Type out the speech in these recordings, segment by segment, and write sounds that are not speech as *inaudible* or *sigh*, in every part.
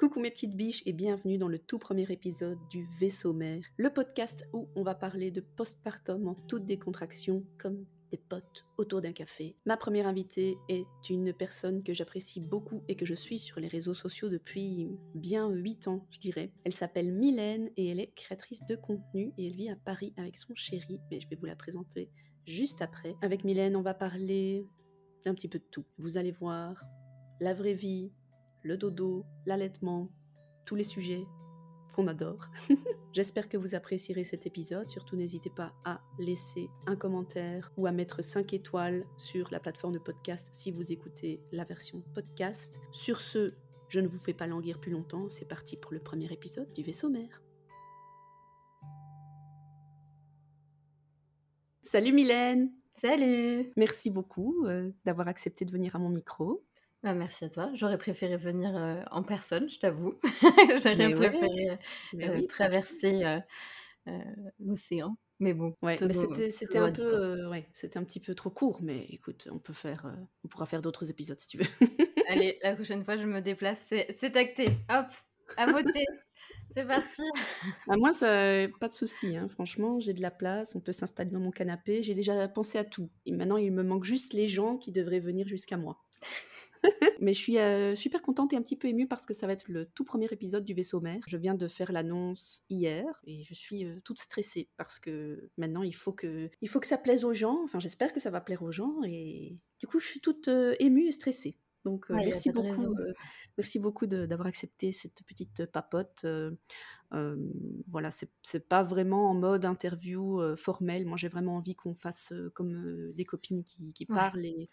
Coucou mes petites biches et bienvenue dans le tout premier épisode du Vaisseau Mère, le podcast où on va parler de postpartum en toute décontraction comme des potes autour d'un café. Ma première invitée est une personne que j'apprécie beaucoup et que je suis sur les réseaux sociaux depuis bien 8 ans, je dirais. Elle s'appelle Mylène et elle est créatrice de contenu et elle vit à Paris avec son chéri, mais je vais vous la présenter juste après. Avec Mylène, on va parler d'un petit peu de tout. Vous allez voir la vraie vie, le dodo, l'allaitement, tous les sujets qu'on adore. *laughs* J'espère que vous apprécierez cet épisode. Surtout, n'hésitez pas à laisser un commentaire ou à mettre 5 étoiles sur la plateforme de podcast si vous écoutez la version podcast. Sur ce, je ne vous fais pas languir plus longtemps. C'est parti pour le premier épisode du vaisseau mère. Salut Mylène Salut Merci beaucoup euh, d'avoir accepté de venir à mon micro. Bah, merci à toi. J'aurais préféré venir, heu, en personne, je t'avoue. *laughs* J'aurais Mais ouais, préféré, mais heu, oui, traverser, heu heu, l'océan. Mais bon, Ouais, mais faisons c'était c'était faisons un à peu, distance. heu, ouais, c'était un petit peu trop court, mais écoute, on peut faire, heu, on pourra faire d'autres épisodes si tu veux. Allez, *laughs* la prochaine fois, je me déplace, c'est c'est acté. Hop, à voter. C'est parti. Ah moi ça pas de souci, hein, franchement, j'ai de la place, on peut s'installer dans mon canapé, j'ai déjà pensé à tout et maintenant il me manque juste les gens qui devraient venir jusqu'à moi. *laughs* Mais je suis, heu, super contente et un petit peu émue parce que ça va être le tout premier épisode du vaisseau mère. Je viens de faire l'annonce hier et je suis, heu, toute stressée parce que maintenant il faut que il faut que ça plaise aux gens, enfin j'espère que ça va plaire aux gens et du coup je suis toute, heu, émue et stressée. Donc, Ouais, merci beaucoup, merci beaucoup d'avoir accepté cette petite papote, heu, hem, voilà, c'est pas vraiment en mode interview, heu, formelle. Moi j'ai vraiment envie qu'on fasse, comme, des copines qui qui Ouais. parlent et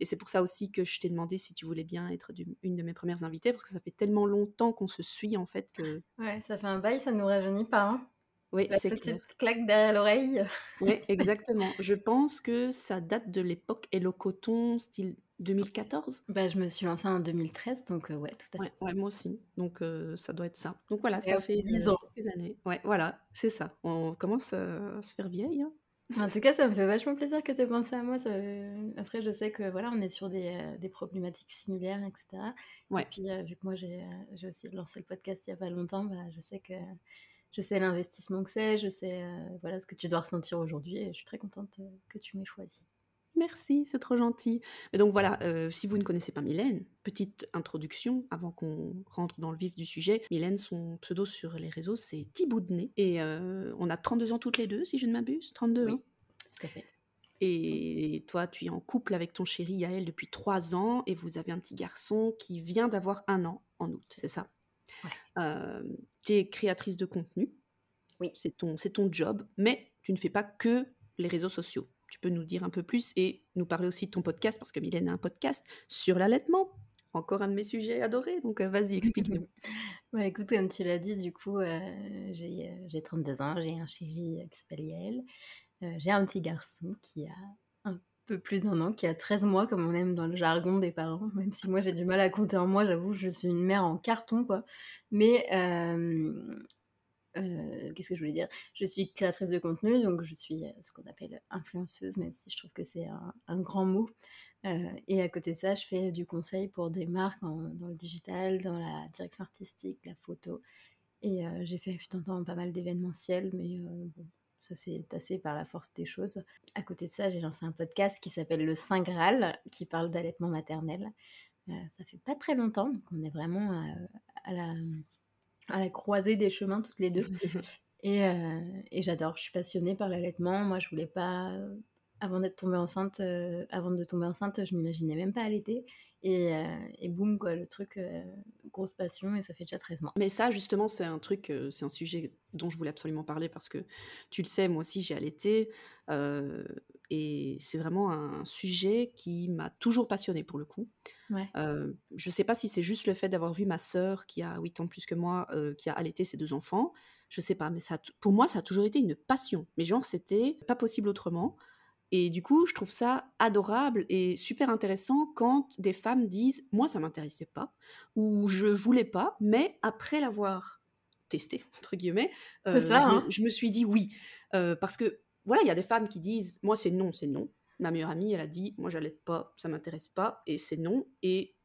et c'est pour ça aussi que je t'ai demandé si tu voulais bien être une de mes premières invitées parce que ça fait tellement longtemps qu'on se suit en fait que Ouais, ça fait un bail, ça nous rajeunit pas, hein? oui, La c'est clair. petite claque derrière l'oreille. Oui, *laughs* exactement. Je pense que ça date de l'époque Hello Coton, style 2014? Bah, je me suis lancée en 2013, donc heu, ouais, tout à fait. ouais, moi aussi. Donc heu, ça doit être ça. Donc voilà, ça fait, 10 heu, ans. quelques années. Ouais, voilà, c'est ça. On commence, à se faire vieille, hein. En tout cas, ça me fait vachement plaisir que tu aies pensé à moi. Ça, après, je sais que voilà, on est sur des, heu, des problématiques similaires, et cetera. Et Ouais. puis, heu, vu que moi j'ai, heu, j'ai aussi lancé le podcast il y a pas longtemps, bah, je sais que je sais l'investissement que c'est, je sais, voilà ce que tu dois ressentir aujourd'hui et je suis très contente, que tu m'aies choisie. Merci, c'est trop gentil. Et donc voilà, heu, si vous ne connaissez pas Mylène, petite introduction avant qu'on rentre dans le vif du sujet. Mylène, son pseudo sur les réseaux, c'est Thiboudney et heu, on a 32 ans toutes les 2 si je ne m'abuse? 32 Oui, ans? tout à fait. Et toi, tu es en couple avec ton chéri Yaël depuis 3 ans et vous avez un petit garçon qui vient d'avoir 1 an en août, c'est ça? Ouais. Hem, tu es créatrice de contenu, Oui. c'est ton c'est ton job, mais tu ne fais pas que les réseaux sociaux. Tu peux nous dire un peu plus et nous parler aussi de ton podcast parce que Mylène a un podcast sur l'allaitement. Encore un de mes sujets adorés, donc heu, vas-y, explique-nous. *laughs* Bah, écoute, comme tu l'as dit, du coup, heu, j'ai, heu, j'ai 32 ans, j'ai un chéri, qui s'appelle. Heu, j'ai un petit garçon qui a un peu plus d'1 an, qui a 13 mois comme on aime dans le jargon des parents, même si moi j'ai du mal à compter en mois, j'avoue, je suis une mère en carton, quoi. Mais heu, qu'est-ce que je voulais dire? Je suis créatrice de contenu, donc je suis, heu, ce qu'on appelle influenceuse, même si je trouve que c'est un grand mot. Heu et à côté de ça, je fais du conseil pour des marques dans le digital, dans la direction artistique, la photo et j'ai fait un temps pas mal d'événementiel, mais bon, ça s'est tassé par la force des choses. À côté de ça, j'ai lancé un podcast qui s'appelle Le Saint Graal, qui parle d'allaitement maternel. Ça fait pas très longtemps, donc on est vraiment, à la, à la croisée des chemins toutes les 2 *laughs* et heu et j'adore, je suis passionnée par l'allaitement. Moi, je voulais pas, heu, avant d'être tombée enceinte, heu, avant de tomber enceinte, je m'imaginais même pas allaiter et et boum, quoi, le truc, grosse passion et ça fait déjà 13 mois. Mais ça, justement, c'est un truc, c'est un sujet dont je voulais absolument parler parce que tu le sais, moi aussi j'ai allaité, et c'est vraiment un sujet qui m'a toujours passionnée pour le coup. Ouais. Heu, je sais pas si c'est juste le fait d'avoir vu ma sœur qui a 8 ans plus que moi, heu, qui a allaité ses 2 enfants, je sais pas, mais ça pour moi, ça a toujours été une passion. Mais genre, c'était pas possible autrement et du coup, je trouve ça adorable et super intéressant quand des femmes disent: «Moi, ça m'intéressait pas» ou «Je voulais pas, mais après l'avoir testé» *laughs* entre guillemets, ça, je me hein? je me suis dit: «Oui». Parce que voilà, il y a des femmes qui disent: «Moi, c'est non, c'est non». Ma meilleure amie, elle a dit: «Moi, j'allaite pas, ça m'intéresse pas et c'est non» et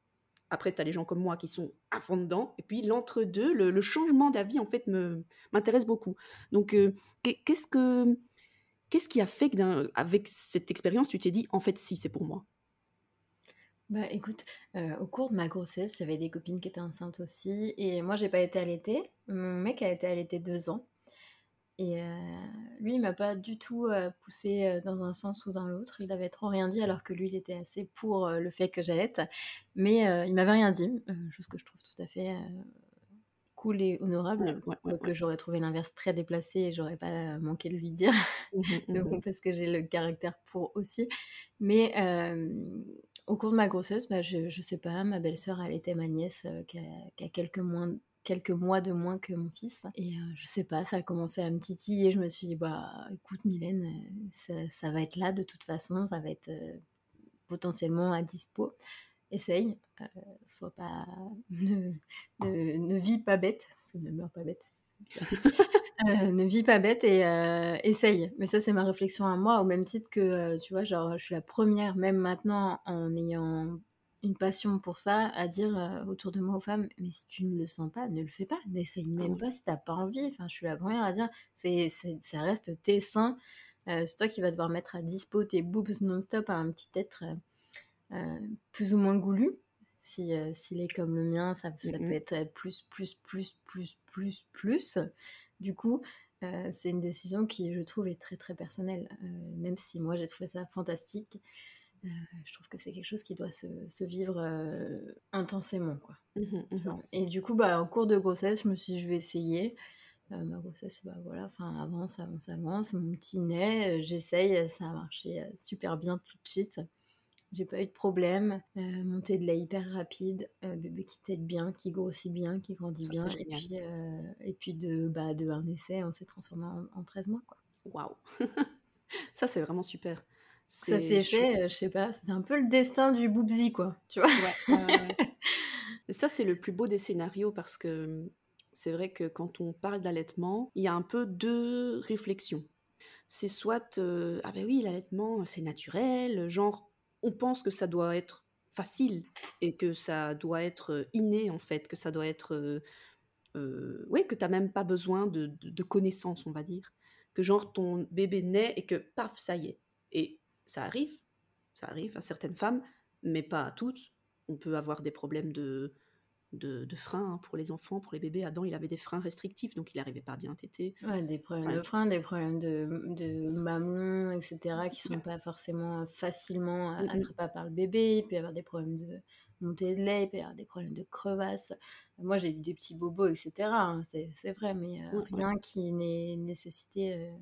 après, tu as les gens comme moi qui sont à fond dedans. Et puis l'entre-deux, le, changement d'avis, en fait, m'intéresse beaucoup. Donc, euh, qu'est-ce que qu'est-ce qui a fait qu'avec cette expérience, tu t'es dit, en fait, si, c'est pour moi? Bah écoute, euh, au cours de ma grossesse, j'avais des copines qui étaient enceintes aussi. Et moi, j'ai pas été allaitée. Mon mec a été allaité deux ans. Et euh, lui, il m'a pas du tout euh, poussé euh, dans un sens ou dans l'autre. Il avait trop rien dit, alors que lui, il était assez pour le fait que j'allaite. Mais il m'avait rien dit, chose que je trouve tout à fait cool et honorable. que j'aurais trouvé l'inverse très déplacé et j'aurais pas manqué de lui dire. *laughs* Mmh mmh parce que j'ai le caractère pour aussi. Mais au cours de ma grossesse, bah, je, je sais pas, ma belle-sœur, elle était ma nièce qui a, quelques mois quelques mois de moins que mon fils. Et euh, je sais pas, ça a commencé à me titiller. Je me suis dit, bah écoute, Mylène, euh, ça, va être là de toute façon, ça va être euh, potentiellement à dispo. Essaye, sois pas. *laughs* Ne, ne, vis pas bête, parce que ne meurs pas bête. *laughs* ne vis pas bête et essaye. Mais ça, c'est ma réflexion à moi, au même titre que, tu vois, genre, je suis la première, même maintenant, en ayant une passion pour ça, à dire euh, autour de moi aux femmes, mais si tu ne le sens pas, ne le fais pas, n'essaye ah même pas si t'as pas envie. Enfin, je suis la première à dire, c'est, ça reste tes seins, euh, c'est toi qui vas devoir mettre à dispo tes boobs non-stop à un petit être euh, plus ou moins goulu. Si, s'il est comme le mien, ça, ça peut être plus, plus, plus, plus, plus, plus. Du coup, c'est une décision qui, je trouve, est très, très personnelle. même si moi, j'ai trouvé ça fantastique. Euh, je trouve que c'est quelque chose qui doit se, se vivre euh, intensément. Quoi. Mmh mmh et du coup, bah, en cours de grossesse, je me suis dit, je vais essayer. Euh, ma grossesse, bah, voilà, avance, avance, avance. Mon petit nez, j'essaye, ça a marché super bien tout de suite. J'ai pas eu de problème. montée de lait hyper rapide, bébé qui tète bien, qui grossit bien, qui grandit bien. Et puis, et puis de, bah, de un essai, on s'est transformé en, en 13 mois. Waouh *laughs* Ça, c'est vraiment super. Ça s'est fait, je sais pas, c'est un peu le destin du boubzi, quoi, tu vois. *laughs* ça, c'est le plus beau des scénarios parce que mmh, c'est vrai que quand on parle d'allaitement, il y a un peu deux réflexions. C'est soit, ah ben oui, l'allaitement, c'est naturel, genre, on pense que ça doit être facile et que ça doit être inné, en fait, que ça doit être... oui, que tu n'as même pas besoin de, de, de connaissances, on va dire. Que genre, ton bébé naît et que, paf, ça y est. Et ça arrive, ça arrive à certaines femmes, mais pas à toutes. On peut avoir des problèmes de, de, freins hein, pour les enfants, pour les bébés. Adam, il avait des freins restrictifs, donc il n'arrivait pas à bien téter. Ouais, des problèmes de freins, des problèmes de, de mamelon, etc., qui ne sont pas forcément facilement mmh attrapables par le bébé. Il peut y avoir des problèmes de montée de lait, il peut y avoir des problèmes de crevasses. Moi, j'ai eu des petits bobos, etc., hein, c'est vrai, mais euh, rien qui n'ait nécessité... Euh,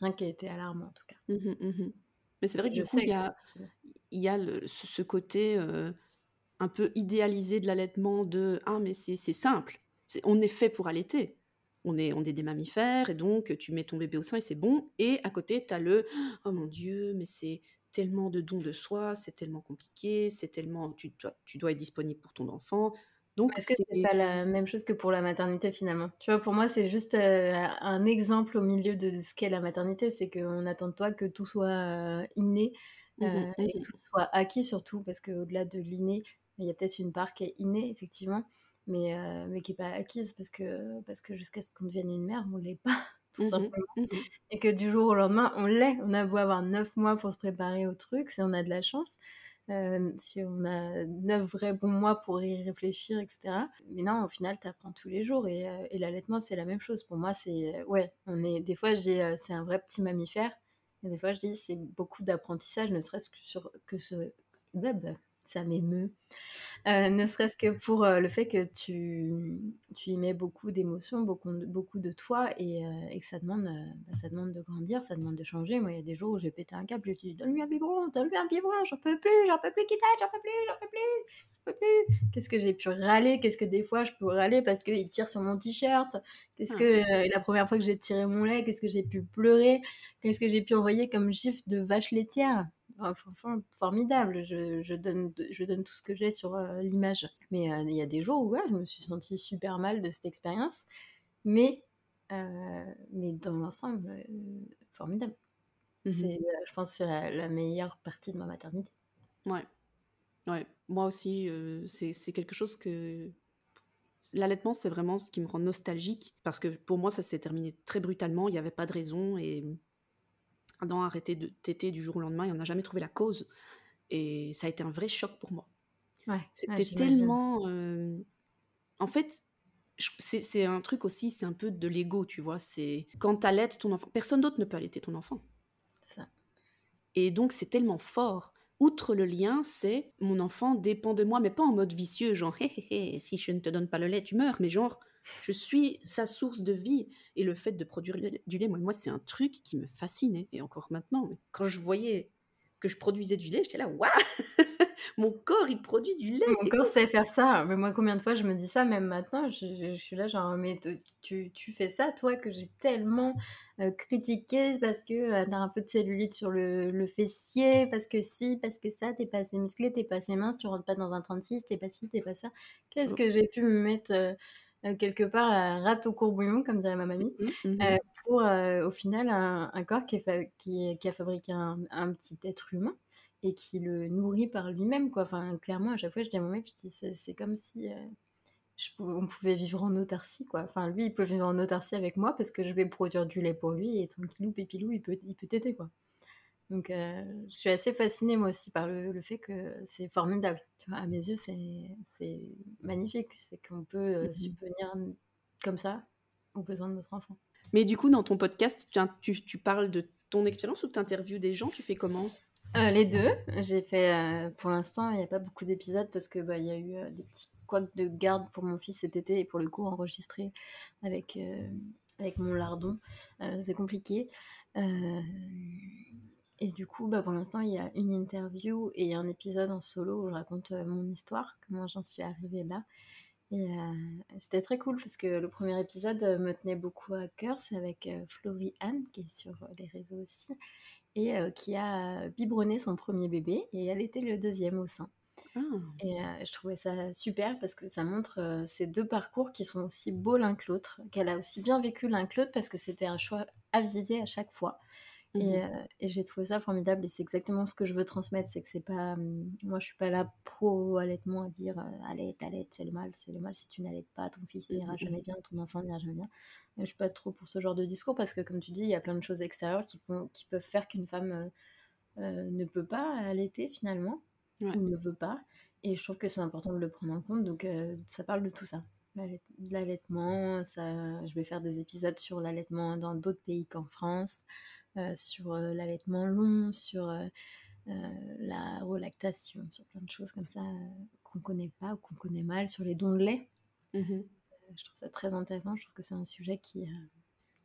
rien qui ait été alarmant, en tout cas. Mmh mais c'est vrai que du coup, il y a, il y a ce, côté un peu idéalisé de l'allaitement de ah mais c'est simple, on est fait pour allaiter. On est, on est des mammifères et donc tu mets ton bébé au sein et c'est bon. Et à côté, tu as le oh mon Dieu, mais c'est tellement de dons de soi, c'est tellement compliqué, c'est tellement tu, tu dois être disponible pour ton enfant. Donc, Est-ce que c'est pas la même chose que pour la maternité finalement Tu vois, pour moi, c'est juste euh, un exemple au milieu de, ce qu'est la maternité, c'est qu'on attend de toi que tout soit euh, inné mmh et que mmh tout soit acquis surtout, parce qu'au-delà de l'inné, il y a peut-être une part qui est innée, effectivement, mais, mais qui n'est pas acquise, parce que, parce que jusqu'à ce qu'on devienne une mère, on ne l'est pas, *laughs* tout mmh simplement. Et que du jour au lendemain, on l'est. On a beau avoir neuf mois pour se préparer au truc, si on a de la chance. Si on a neuf vrais bons mois pour y réfléchir, etc. Mais non, au final, tu apprends tous les jours et, et l'allaitement, c'est la même chose. Pour moi, c'est euh, ouais, on est. Des fois, je dis c'est un vrai petit mammifère, et des fois, je dis c'est beaucoup d'apprentissage, ne serait-ce que sur que ce web ça m'émeut. Euh, ne serait-ce que pour euh, le fait que tu, tu y mets beaucoup d'émotions, beaucoup, beaucoup de toi et, euh, et que ça demande, bah, ça demande de grandir, ça demande de changer. Moi, il y a des jours où j'ai pété un câble, je dis donne-lui un biberon, donne-lui un biberon, j'en peux plus, j'en peux plus, quitte, j'en peux plus, j'en peux plus, j'en peux plus. Qu'est-ce que j'ai pu râler Qu'est-ce que des fois je peux râler parce qu'il tire sur mon t-shirt? Qu'est-ce que la première fois que j'ai tiré mon lait, qu'est-ce que j'ai pu pleurer? Qu'est-ce que j'ai pu envoyer comme gif de vache laitière? Formidable. Je, je, donne, je donne tout ce que j'ai sur euh, l'image. Mais euh, il y a des jours où ouais, je me suis sentie super mal de cette expérience. Mais, euh, mais dans l'ensemble, formidable. Mmh c'est, je pense, la, la, meilleure partie de ma maternité. Ouais. Ouais, moi aussi, c'est c'est quelque chose que... L'allaitement, c'est vraiment ce qui me rend nostalgique, parce que pour moi, ça s'est terminé très brutalement, il n'y avait pas de raison, et A arrêté de téter du jour au lendemain, et on n'a jamais trouvé la cause. Et ça a été un vrai choc pour moi. Ouais, C'était tellement... euh, En fait, c'est un truc aussi, c'est un peu de l'ego, tu vois. C'est quand t'allaites ton enfant, personne d'autre ne peut allaiter ton enfant. Ça. Et donc, c'est tellement fort. Outre le lien, c'est mon enfant dépend de moi, mais pas en mode vicieux, genre hé hé hé, si je ne te donne pas le lait, tu meurs, mais genre je suis sa source de vie. Et le fait de produire du lait, moi, moi c'est un truc qui me fascinait. Et encore maintenant, quand je voyais que je produisais du lait, j'étais là, waouh *laughs* Mon corps, il produit du lait. Mon corps sait faire ça. Mais moi, combien de fois je me dis ça, même maintenant, je, je- je suis là, genre, mais tu, tu fais ça, toi, que j'ai tellement euh, critiqué parce que euh, t'as un peu de cellulite sur le, le fessier, parce que si, parce que ça, t'es pas assez musclé, t'es pas assez mince, tu rentres pas dans un 36, t'es pas ci, t'es pas ça. Qu'est-ce que j'ai pu me mettre euh, euh, quelque part à rate au courbouillon, comme dirait ma mamie, Mhm, mhm. euh, pour euh, au final un, un corps qui, est fa- qui, est- qui a fabriqué un, un petit être humain et qui le nourrit par lui-même quoi. Enfin clairement à chaque fois je dis à mon mec je dis c'est, comme si je pouvais- on pouvait vivre en autarcie quoi. Enfin lui il peut vivre en autarcie avec moi parce que je vais produire du lait pour lui et tranquillou pépilou il peut il peut téter quoi. Donc euh, je suis assez fascinée moi aussi par le, le fait que c'est formidable. Tu vois, à mes yeux c'est, magnifique. C'est qu'on peut euh, Mhm. subvenir comme ça aux besoins de notre enfant. Mais du coup, dans ton podcast, tu, tu, tu parles de ton expérience ou tu interviews des gens? Tu fais comment? Euh, les deux. J'ai fait, euh, pour l'instant, il n'y a pas beaucoup d'épisodes parce que bah, y a eu des petits couacs de garde pour mon fils cet été et pour le coup enregistré avec, avec mon lardon. C'est compliqué. Euh, et du coup, bah, pour l'instant, il y a une interview et un épisode en solo où je raconte euh, mon histoire, comment j'en suis arrivée là. Et euh, c'était très cool parce que le premier épisode euh, me tenait beaucoup à cœur. C'est avec Florie Anne qui est sur les réseaux aussi et qui a biberonné son premier bébé et elle était le deuxième au sein. Ah, Et euh, je trouvais ça super parce que ça montre euh, ces deux parcours qui sont aussi beaux l'un que l'autre, qu'elle a aussi bien vécu l'un que l'autre parce que c'était un choix avisé à chaque fois. Et, euh, et j'ai trouvé ça formidable et c'est exactement ce que je veux transmettre, c'est que c'est pas... hum, moi je suis pas là pro allaitement à dire euh, allaite, allaite, c'est le mal, c'est le mal si tu n'allaites pas, ton fils n'ira jamais bien, ton enfant n'ira jamais bien. Euh, je suis pas trop pour ce genre de discours parce que comme tu dis, il y a plein de choses extérieures qui, peuvent faire qu'une femme euh, euh, ne peut pas allaiter finalement Ouais. ou ne veut pas. Et je trouve que c'est important de le prendre en compte. Donc, ça parle de tout ça. De L'allaitement, ça, je vais faire des épisodes sur l'allaitement dans d'autres pays qu'en France, sur euh, l'allaitement long, sur euh, euh, la relactation, sur plein de choses comme ça euh, qu'on connaît pas ou qu'on connaît mal, sur les dons de lait. Euh, Je trouve ça très intéressant. Je trouve que c'est un sujet qui, euh,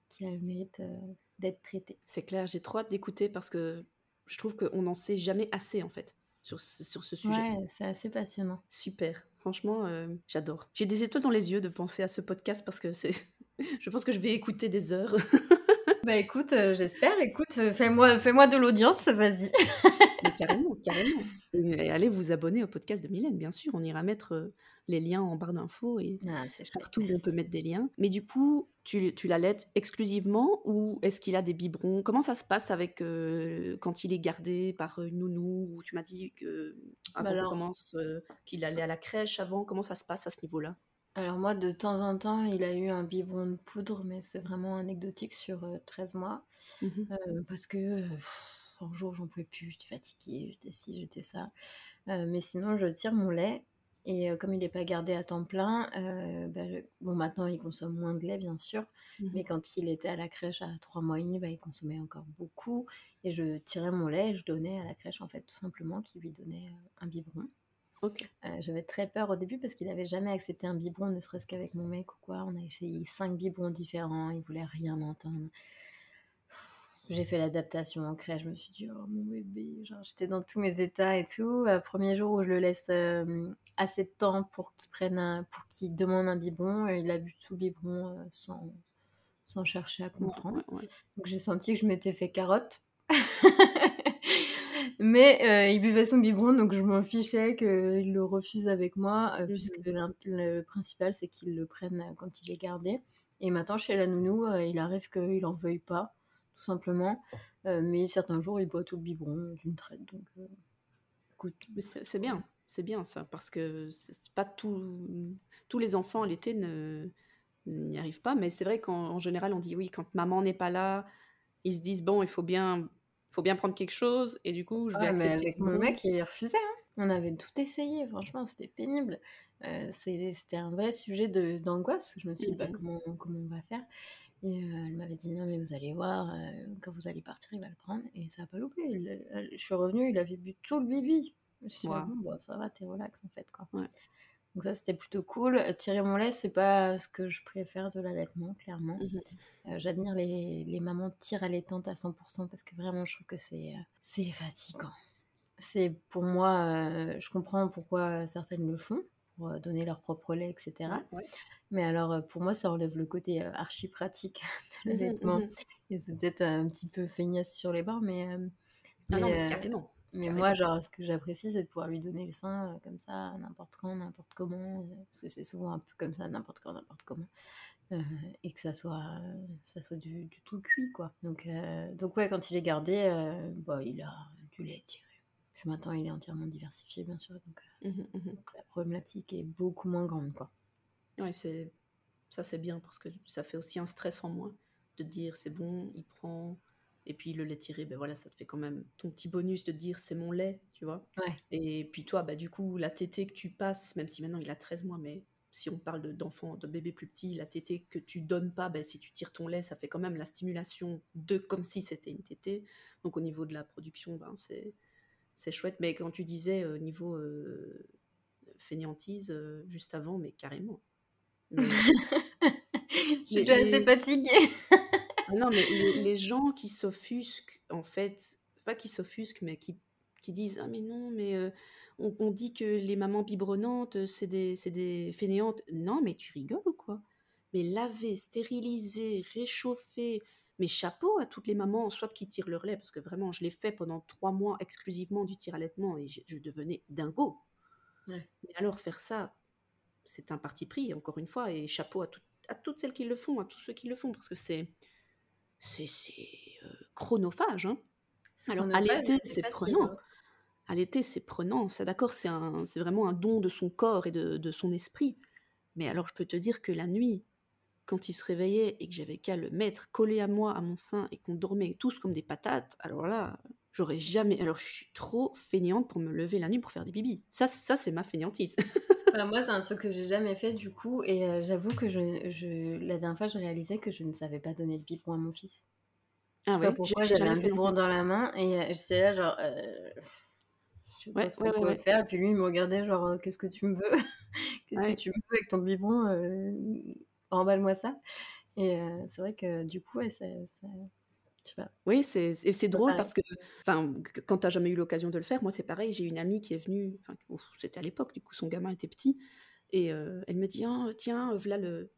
qui a le mérite euh, d'être traité. C'est clair, j'ai trop hâte d'écouter parce que je trouve qu'on n'en sait jamais assez en fait sur, ce- sur ce sujet. Ouais, c'est assez passionnant. Super, franchement, euh, j'adore. J'ai des étoiles dans les yeux de penser à ce podcast parce que c'est. *laughs* je pense que je vais écouter des heures. *laughs* Bah écoute, euh, j'espère. Écoute, euh, fais-moi fais de l'audience, vas-y. *laughs* Mais carrément, carrément. Et allez vous abonner au podcast de Mylène, bien sûr. On ira mettre euh, les liens en barre d'infos et Ah, partout où on peut mettre des liens. Mais du coup, tu, tu l'allaites exclusivement ou est-ce qu'il a des biberons? Comment ça se passe avec euh, quand il est gardé par une nounou ou tu m'as dit que avant Bah qu'on alors- commence euh, qu'il allait à la crèche avant? Comment ça se passe à ce niveau-là? Alors moi, de temps en temps, il a eu un biberon de poudre, mais c'est vraiment anecdotique sur euh, 13 mois. Mhm. Euh, parce que euh, pff, un jour, j'en pouvais plus, j'étais fatiguée, j'étais ci, j'étais ça. Euh, mais sinon, je tire mon lait. Et comme il n'est pas gardé à temps plein, bah, je- bon, maintenant, il consomme moins de lait, bien sûr. Mhm. Mais quand il était à la crèche à 3 mois et demi, bah, il consommait encore beaucoup. Et je tirais mon lait et je donnais à la crèche, en fait, tout simplement, qui lui donnait un biberon. Ok. Euh, J'avais très peur au début parce qu'il n'avait jamais accepté un biberon, ne serait-ce qu'avec mon mec ou quoi. On a essayé cinq biberons différents, il voulait rien entendre. J'ai fait l'adaptation en crèche, je me suis dit, oh mon bébé, genre j'étais dans tous mes états et tout. Euh, premier jour où je le laisse euh, assez de temps pour qu'il prenne un, pour qu'il demande un biberon, euh, il a bu tout le biberon euh, sans, sans chercher à Ouais, comprendre. ouais, ouais. Donc j'ai senti que je m'étais fait carotte. *laughs* Mais euh, il buvait son biberon, donc je m'en fichais qu'il le refuse avec moi, euh, Mhm. puisque le principal c'est qu'il le prenne euh, quand il est gardé. Et maintenant chez la nounou, euh, il arrive qu'il en veuille pas, tout simplement. Mais certains jours, il boit tout le biberon d'une traite. Donc, écoute, c'est c'est bien. c'est bien ça, parce que c'est pas tout, tous les enfants l'été ne n'y arrivent pas, mais c'est vrai qu'en général on dit oui, quand maman n'est pas là, ils se disent bon, il faut bien, faut bien prendre quelque chose, et du coup je vais Ouais, mais accepter. avec mon mec, il refusait. hein. On avait tout essayé, franchement, c'était pénible. Euh, c'était un vrai sujet d'angoisse, parce que je me suis dit, bah, Mhm. comment, comment on va faire? Et euh, elle m'avait dit, non, mais vous allez voir, euh, quand vous allez partir, il va le prendre. Et ça n'a pas loupé. Il- elle- je suis revenue, il avait bu tout le bibi. Je me suis dit, Wow. bon, bah, ça va, t'es relax en fait. Quoi. Ouais. Donc ça, c'était plutôt cool. Euh, Tirer mon lait, c'est pas ce que je préfère de l'allaitement, clairement. Mhm. Euh, J'admire les, les mamans tir allaitantes à 100% parce que vraiment, je trouve que c'est euh, fatigant. C'est pour moi, euh, je comprends pourquoi certaines le font, pour euh, donner leur propre lait, etc. Ouais. Mais alors, euh, pour moi, ça enlève le côté euh, archi pratique *laughs* de Mhm, l'allaitement. mhm. Et c'est peut-être un petit peu feignasse sur les bords, mais, euh, Ah non, mais, euh, carrément. Mais carrément. moi, genre, ce que j'apprécie, c'est de pouvoir lui donner le sein euh, comme ça, n'importe quand, n'importe comment, euh, parce que c'est souvent un peu comme ça, n'importe quand, n'importe comment, euh, et que ça soit, ça soit du, du tout cuit, quoi. Donc, donc ouais, quand il est gardé, bah, il a du lait tiré. Puis maintenant, il est entièrement diversifié, bien sûr, donc, euh, Mhm, mhm. donc la problématique est beaucoup moins grande, quoi. Ouais, c'est ça c'est bien parce que ça fait aussi un stress en moins de dire c'est bon, il prend et puis le lait tiré, ben voilà, ça te fait quand même ton petit bonus de te dire c'est mon lait, tu vois. Ouais. Et puis toi, bah du coup, la tétée que tu passes, même si maintenant il a 13 mois, mais si on parle de- d'enfants, de, bébés plus petits, la tétée que tu donnes pas, ben, si tu tires ton lait, ça fait quand même la stimulation de comme si c'était une tétée. Donc au niveau de la production, ben, c'est c'est chouette. Mais quand tu disais au niveau euh, fainéantise euh, juste avant, mais carrément. *laughs* Mais- Je suis Les- déjà assez fatiguée. Ah non, mais les, les gens qui s'offusquent, en fait, pas qui s'offusquent, mais qui, qui disent Ah, mais non, mais euh, on, on dit que les mamans biberonnantes, euh, c'est des, c'est des fainéantes. Non, mais tu rigoles ou quoi? Mais laver, stériliser, réchauffer. Mais chapeau à toutes les mamans, soit qui tirent leur lait, parce que vraiment, je l'ai fait pendant trois mois exclusivement du tir allaitement et je, je devenais dingo. Ouais. Mais alors, faire ça, c'est un parti pris, encore une fois, et chapeau à, tout- à toutes celles qui le font, à tous ceux qui le font, parce que c'est c'est euh, chronophage. Hein. Alors, chronophage, allaiter, c'est prenant. hein. Allaiter, c'est prenant. Ça, d'accord, c'est vraiment un don de son corps et de, de son esprit. Mais alors, je peux te dire que la nuit, quand il se réveillait et que j'avais qu'à le mettre collé à moi, à mon sein, et qu'on dormait tous comme des patates, alors là, j'aurais jamais. Alors, je suis trop fainéante pour me lever la nuit pour faire des bibis. Ça, ça c'est ma fainéantise. *laughs* Bah, moi, c'est un truc que j'ai jamais fait du coup, et euh, j'avoue que je, je, la dernière fois, je réalisais que je ne savais pas donner de biberon à mon fils. Ah ouais, pourquoi, j'avais un biberon dans la main, et euh, j'étais là, genre, euh, je sais pas Ouais, trop ouais, quoi ouais. faire, et puis lui, il me regardait, genre, euh, qu'est-ce que tu me veux? *laughs* Qu'est-ce que tu me veux avec ton biberon euh, Emballe-moi ça. Et c'est vrai que du coup, ça- je sais pas. Oui, c'est et c'est drôle parce que, enfin, que- quand tu as jamais eu l'occasion de le faire, moi c'est pareil, j'ai une amie qui est venue, enfin, ouf, c'était à l'époque, du coup son gamin était petit, et euh, elle me dit, Ah, tiens, voilà le,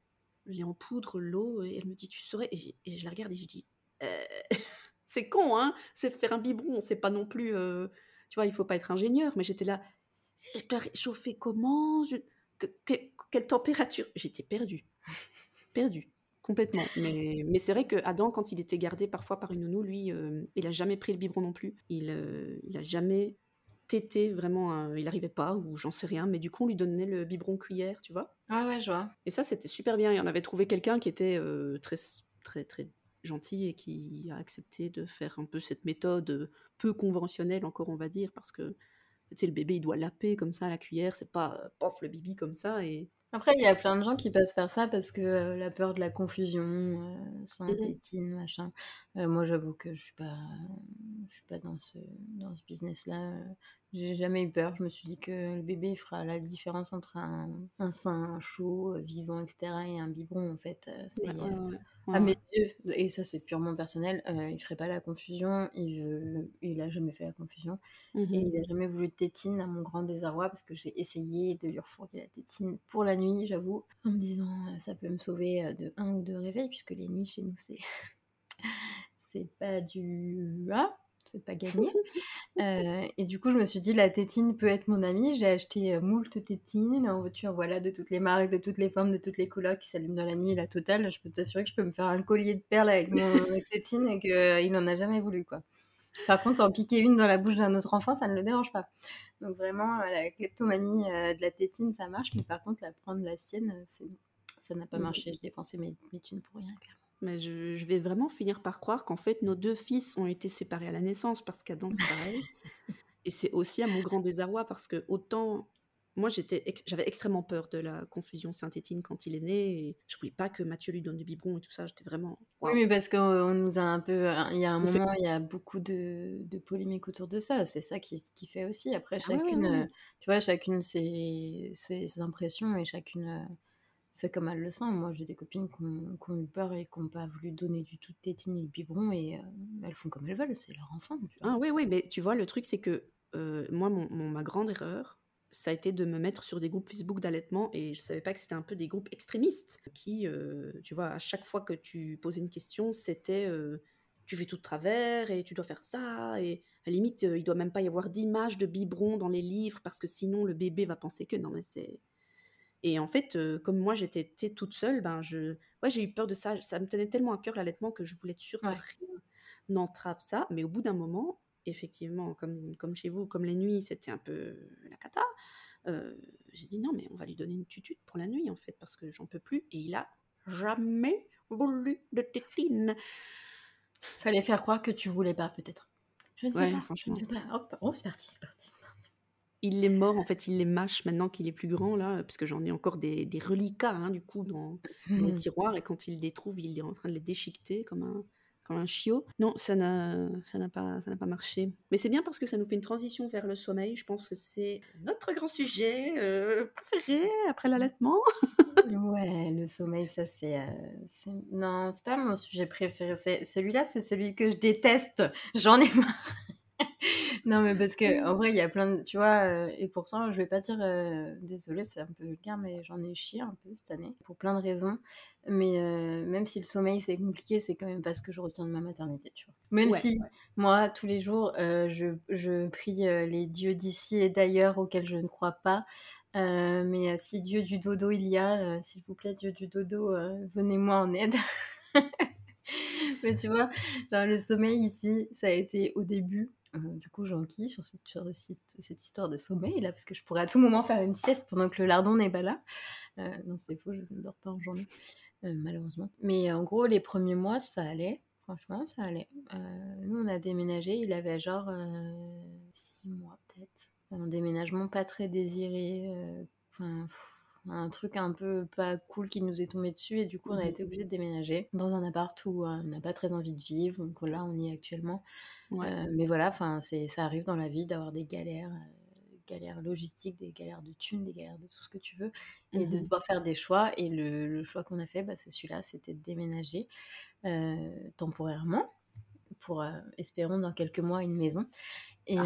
le lait en poudre, l'eau, et elle me dit, tu saurais, et, j'ai- et je la regarde et je dis, Euh, *laughs* c'est con, hein, c'est faire un biberon, c'est pas non plus, euh, tu vois, il faut pas être ingénieur, mais j'étais là, je dois réchauffer comment, Je- que- que- quelle température, j'étais perdue, *laughs* perdue. Complètement. *laughs* Mais, mais c'est vrai que Adam, quand il était gardé parfois par une nounou, lui, euh, il a jamais pris le biberon non plus. Il, euh, il a jamais tété vraiment. un- il n'arrivait pas ou j'en sais rien. Mais du coup, on lui donnait le biberon cuillère, tu vois. Ouais, ouais, je vois. Et ça, c'était super bien. Et on avait trouvé quelqu'un qui était euh, très, très, très gentil et qui a accepté de faire un peu cette méthode euh, peu conventionnelle, encore on va dire, parce que tu sais, le bébé, il doit laper comme ça à la cuillère. C'est pas pof le bibi comme ça. Et Après, il y a plein de gens qui passent par ça parce que euh, la peur de la confusion, euh, Mhm. tétine, machin. Euh, moi, j'avoue que je suis pas, je suis pas dans ce, dans ce business-là. Euh, J'ai jamais eu peur. Je me suis dit que le bébé fera la différence entre un, un sein chaud, euh, vivant, etc. et un biberon, en fait. C'est, Ouais, euh, ouais, ouais. à mes yeux, et ça c'est purement personnel, euh, il ferait pas la confusion. Il, veut- il a jamais fait la confusion. Et Mhm. il a jamais voulu de tétine à mon grand désarroi parce que j'ai essayé de lui refourguer la tétine pour la nuit, j'avoue, en me disant euh, ça peut me sauver de un ou deux réveils puisque les nuits chez nous c'est *laughs* c'est pas du ah, c'est pas gagné. Euh, et du coup je me suis dit la tétine peut être mon amie. J'ai acheté euh, moult tétines en voiture, voilà de toutes les marques, de toutes les formes, de toutes les couleurs qui s'allument dans la nuit, la totale. Je peux t'assurer que je peux me faire un collier de perles avec mon *laughs* tétine et qu'il n'en a jamais voulu quoi. Par contre, en piquer une dans la bouche d'un autre enfant, ça ne le dérange pas. Donc vraiment, la kleptomanie de la tétine, ça marche, mais par contre, la prendre la sienne, ça n'a pas mmh. marché. Je dépensé mes, mes thunes pour rien, clairement. Mais je, je, vais vraiment finir par croire qu'en fait, nos deux fils ont été séparés à la naissance parce qu'Adam, c'est pareil. *laughs* Et c'est aussi à mon grand désarroi parce que autant moi j'étais j'avais extrêmement peur de la confusion synthétine quand il est né et je voulais pas que Mathieu lui donne du biberon et tout ça. J'étais vraiment oui mais parce qu'on nous a un peu il y a un moment il y a beaucoup de, de polémiques autour de ça. C'est ça qui, qui, fait aussi. Après ah chacune tu vois chacune ses, ses, impressions et chacune fait comme elle le sent. Moi j'ai des copines qui ont, eu peur et qui n'ont pas voulu donner du tout de tétine et de biberon et euh, elles font comme elles veulent c'est leur enfant ah oui oui mais tu vois le truc c'est que euh, moi mon, ma grande erreur ça a été de me mettre sur des groupes Facebook d'allaitement et je savais pas que c'était un peu des groupes extrémistes qui, euh, tu vois, à chaque fois que tu posais une question, c'était tu fais tout de travers et tu dois faire ça et à la limite euh, il doit même pas y avoir d'image de biberon dans les livres parce que sinon le bébé va penser que non mais c'est et en fait comme moi j'étais toute seule ben je ouais j'ai eu peur de ça ça me tenait tellement à cœur l'allaitement que je voulais être sûre que rien n'entrave ça mais au bout d'un moment effectivement, comme, comme chez vous, comme les nuits, c'était un peu la cata, euh, j'ai dit non, mais on va lui donner une tutute pour la nuit, en fait, parce que j'en peux plus. Et il a jamais voulu de tétine. Fallait faire croire que tu voulais pas, peut-être. Je ne pas, franchement. Je ne pas. Hop, oh, c'est parti, c'est parti. Il les mord, en fait, il les mâche maintenant qu'il est plus grand, là, parce que j'en ai encore des, des reliquats, hein, du coup, dans, dans le tiroir, et quand il les trouve, il est en train de les déchiqueter comme un, un chiot. Non, ça n'a, ça n'a pas, ça n'a pas marché. Mais c'est bien parce que ça nous fait une transition vers le sommeil. Je pense que c'est notre grand sujet euh, préféré après l'allaitement. ouais, le sommeil, ça c'est, euh, c'est, non, c'est pas mon sujet préféré. C'est celui-là, c'est celui que je déteste. J'en ai marre. Non, mais parce que en vrai, il y a plein de. Tu vois, euh, et pourtant, je vais pas dire. Euh, désolée, c'est un peu vulgaire, mais j'en ai chié un peu cette année, pour plein de raisons. Mais euh, même si le sommeil, c'est compliqué, c'est quand même parce que je retiens de ma maternité, tu vois. Même si, moi, tous les jours, je, je, prie les dieux d'ici et d'ailleurs auxquels je ne crois pas. mais si Dieu du dodo il y a, s'il vous plaît, Dieu du dodo, venez-moi en aide. *laughs* mais tu vois, le sommeil ici, ça a été au début euh, du coup, sur, cette, sur cette histoire de sommeil, là, parce que je pourrais à tout moment faire une sieste pendant que le lardon n'est pas là. Euh, non, c'est faux, je ne dors pas en journée, euh, malheureusement. Mais en gros, les premiers mois, ça allait. Franchement, ça allait. nous, on a déménagé, il avait genre six mois, peut-être. Un déménagement pas très désiré. Enfin un truc un peu pas cool qui nous est tombé dessus et du coup on a mmh été obligé de déménager dans un appart où on n'a pas très envie de vivre donc là on y est actuellement euh, mais voilà, enfin, c'est, ça arrive dans la vie d'avoir des galères, euh, galères logistiques, des galères de thunes, des galères de tout ce que tu veux, et de mmh devoir faire des choix. Et le, choix qu'on a fait, bah, c'est celui-là, c'était de déménager euh, temporairement pour, espérons, dans quelques mois, une maison. Et, ah.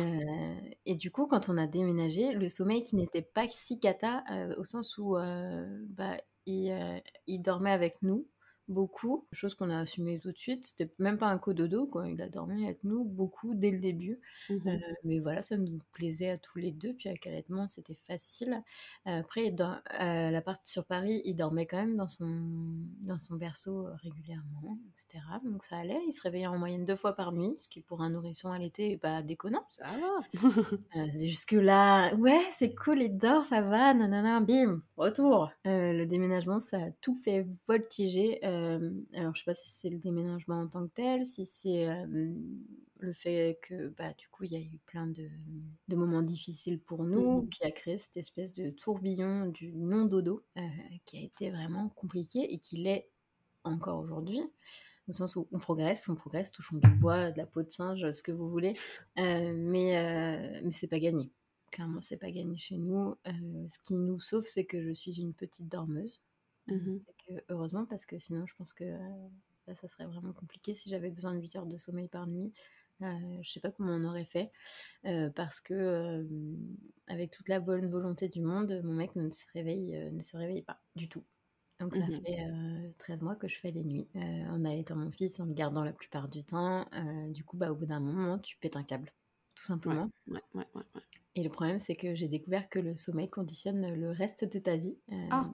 et, du coup, quand on a déménagé, le sommeil qui n'était pas si cata, au sens où bah, il, il, dormait avec nous, beaucoup, chose qu'on a assumé tout de suite. C'était même pas un cododo, quoi. Il a dormi avec nous beaucoup dès le début. Mmh euh, mais voilà, ça nous plaisait à tous les deux. Puis avec allaitement, c'était facile. après, dans la partie sur Paris, il dormait quand même dans son, dans son berceau euh, régulièrement, etc. Donc ça allait. Il se réveillait en moyenne deux fois par nuit, ce qui pour un nourrisson à l'été n'est pas déconnant. Ça va. *laughs* euh, jusque-là, ouais, c'est cool, il dort, ça va, nanana, bim, retour. Euh, le déménagement, ça a tout fait voltiger. Euh, alors, je sais pas si c'est le déménagement en tant que tel, si c'est euh, le fait que, bah, du coup, il y a eu plein de, moments difficiles pour nous, mmh qui a créé cette espèce de tourbillon du non-dodo, euh, qui a été vraiment compliqué et qui l'est encore aujourd'hui au sens où on progresse, on progresse, touchons du bois, de la peau de singe, ce que vous voulez, mais, mais c'est pas gagné. Clairement, c'est pas gagné chez nous. ce qui nous sauve, c'est que je suis une petite dormeuse. Mmh heureusement, parce que sinon, je pense que ça serait vraiment compliqué si j'avais besoin de 8 heures de sommeil par nuit. Euh, je sais pas comment on aurait fait parce que avec toute la bonne volonté du monde, mon mec ne se réveille, ne se réveille pas du tout. Donc ça mmh fait 13 mois que je fais les nuits en allaitant mon fils, en le gardant la plupart du temps. du coup, bah, au bout d'un moment, tu pètes un câble, tout simplement. Et le problème, c'est que j'ai découvert que le sommeil conditionne le reste de ta vie. Ah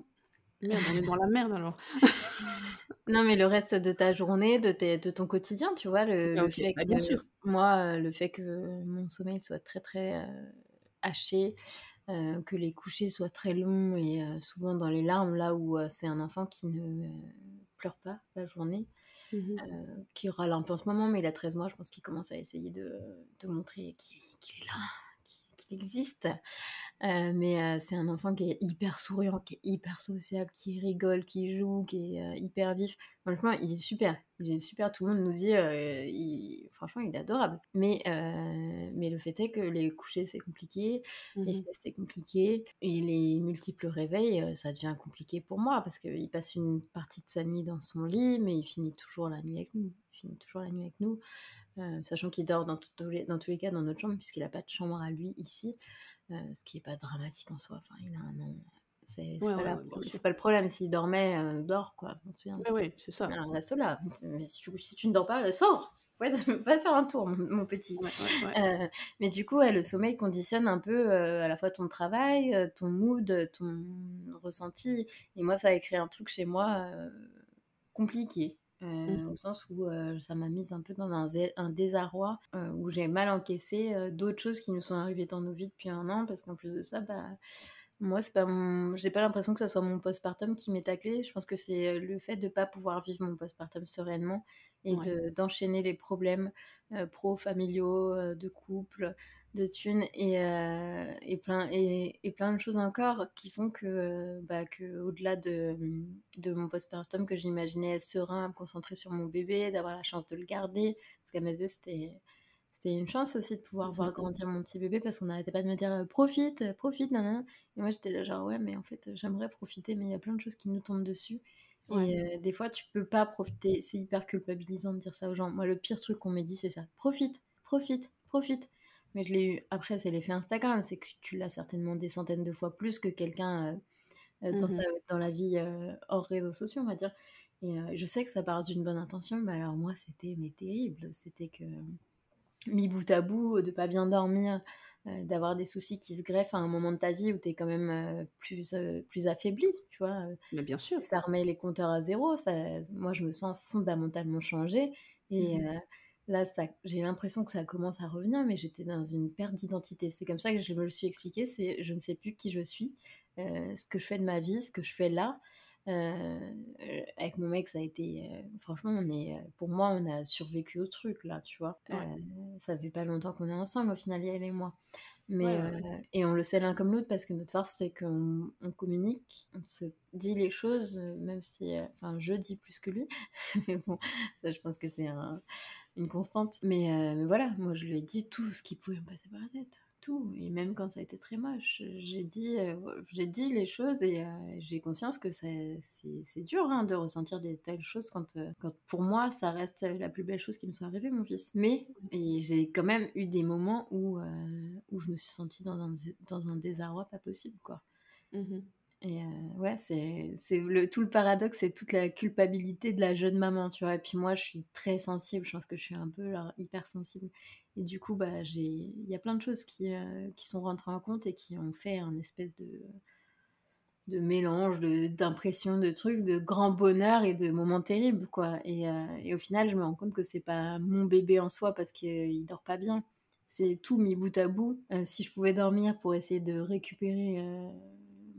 Merde, on est dans la merde alors. *laughs* Non, mais le reste de ta journée, de tes de ton quotidien, tu vois? Le Ah le fait bah, que bien sûr. moi, heu, le fait que mon sommeil soit très, très, heu, haché, heu, que les couchers soient très longs et souvent dans les larmes, là où, c'est un enfant qui ne pleure pas la journée, Mmh qui râle un peu en ce moment, mais il a 13 mois, je pense qu'il commence à essayer de de montrer qu'il est là, qu'il existe. Heu, mais heu, c'est un enfant qui est hyper souriant, qui est hyper sociable, qui rigole, qui joue, qui est, heu, hyper vif. Franchement, il est super, il est super. Tout le monde nous dit, il franchement, il est adorable. Mais mais le fait est que les couchers, c'est compliqué, Mmh les siestes, c'est compliqué et les multiples réveils, ça devient compliqué pour moi parce qu'il passe une partie de sa nuit dans son lit, mais il finit toujours la nuit avec nous. Il finit toujours la nuit avec nous, sachant qu'il dort dans tous les dans tous les cas dans notre chambre puisqu'il a pas de chambre à lui ici. Heu, ce qui est pas dramatique en soi, enfin il a un an, c'est Ouais, pas ouais, ouais, le problème. S'il dormait, heu, dors quoi, on se ouais, c'est ça. Alors reste là, mais si tu si tu ne dors pas, heu, sors! Va *laughs* va faire un tour mon mon petit. Heu, mais du coup, le sommeil conditionne un peu, à la fois ton travail, ton mood, ton ressenti et moi ça a créé un truc chez moi, compliqué. Mmh. au sens où, heu, ça m'a mise un peu dans un un désarroi, heu, où j'ai mal encaissé, d'autres choses qui nous sont arrivées dans nos vies depuis un an parce qu'en plus de ça, bah, moi c'est pas mon j'ai pas l'impression que ça soit mon postpartum qui m'est taclé. Je pense que c'est, le fait de pas pouvoir vivre mon postpartum sereinement et Ouais. de d'enchaîner les problèmes, heu, pro, familiaux, heu, de couple, de thunes et heu et plein et et plein de choses encore qui font que, bah, qu'au-delà de, mmh, de mon postpartum que j'imaginais serein, concentré sur mon bébé, d'avoir la chance de le garder, parce qu'à mes yeux, c'était c'était une chance aussi de pouvoir Mmh mh, voir grandir mon petit bébé parce qu'on n'arrêtait pas de me dire: «Heu, profite, heu, profite, nin» et moi j'étais là genre: «Ouais, mais en fait, j'aimerais profiter, mais il y a plein de choses qui nous tombent dessus» Ouais. et des fois tu peux pas profiter. C'est hyper culpabilisant de dire ça aux gens. Moi, le pire truc qu'on m'ait dit, c'est ça: «Profite, profite, profite» mais je l'ai eu après c'est l'effet Instagram, c'est que tu l'as certainement des centaines de fois plus que quelqu'un, heu heu, dans Mmh sa dans la vie, heu, hors réseaux sociaux, on va dire et je sais que ça part d'une bonne intention, mais alors moi c'était mais terrible. C'était que, mis bout à bout, de pas bien dormir, d'avoir des soucis qui se greffent à un moment de ta vie où tu es quand même, plus, plus affaibli, tu vois? Mais bien sûr. ça remet les compteurs à 0, ça moi je me sens fondamentalement changée Mmh et mh. heu, là j'ai l'impression que ça commence à revenir, mais j'étais dans une perte d'identité. C'est comme ça que je me le suis expliqué, c'est: «Je ne sais plus qui je suis, heu, ce que je fais de ma vie, ce que je fais là». Heu, avec mon mec ça a été, franchement on est, pour moi on a survécu au truc là, tu vois? Ouais. ça fait pas longtemps qu'on est ensemble au final, Yael et moi, mais ouais, heu ouais. et on le sait l'un comme l'autre parce que notre force c'est qu'on on communique, on se dit les choses, même si, enfin je dis plus que lui, *laughs* mais bon, ça je pense que c'est un une constante, mais heu, mais voilà, moi je lui ai dit tout ce qui pouvait me passer par la tête, tout. Et même quand ça a été très moche, j'ai dit, heu, j'ai dit les choses et heu, j'ai conscience que c'est dur, hein, de ressentir des telles choses quand, quand pour moi ça reste la plus belle chose qui me soit arrivée mon fils, mais j'ai quand même eu des moments où, où je me suis sentie dans un dans un désarroi pas possible, quoi. Mmh mh. Et ouais, c'est c'est le tout le paradoxe, c'est toute la culpabilité de la jeune maman, tu vois? Et puis moi, je suis très sensible, je pense que je suis un peu genre hypersensible et du coup, bah, il y a plein de choses qui, qui sont rentrées en compte et qui ont fait un espèce de de mélange de d'impressions, de trucs, de grand bonheur et de moments terribles, quoi et et au final, je me rends compte que c'est pas mon bébé en soi parce qu'il dort pas bien. C'est tout mis bout à bout. Si je pouvais dormir pour essayer de récupérer,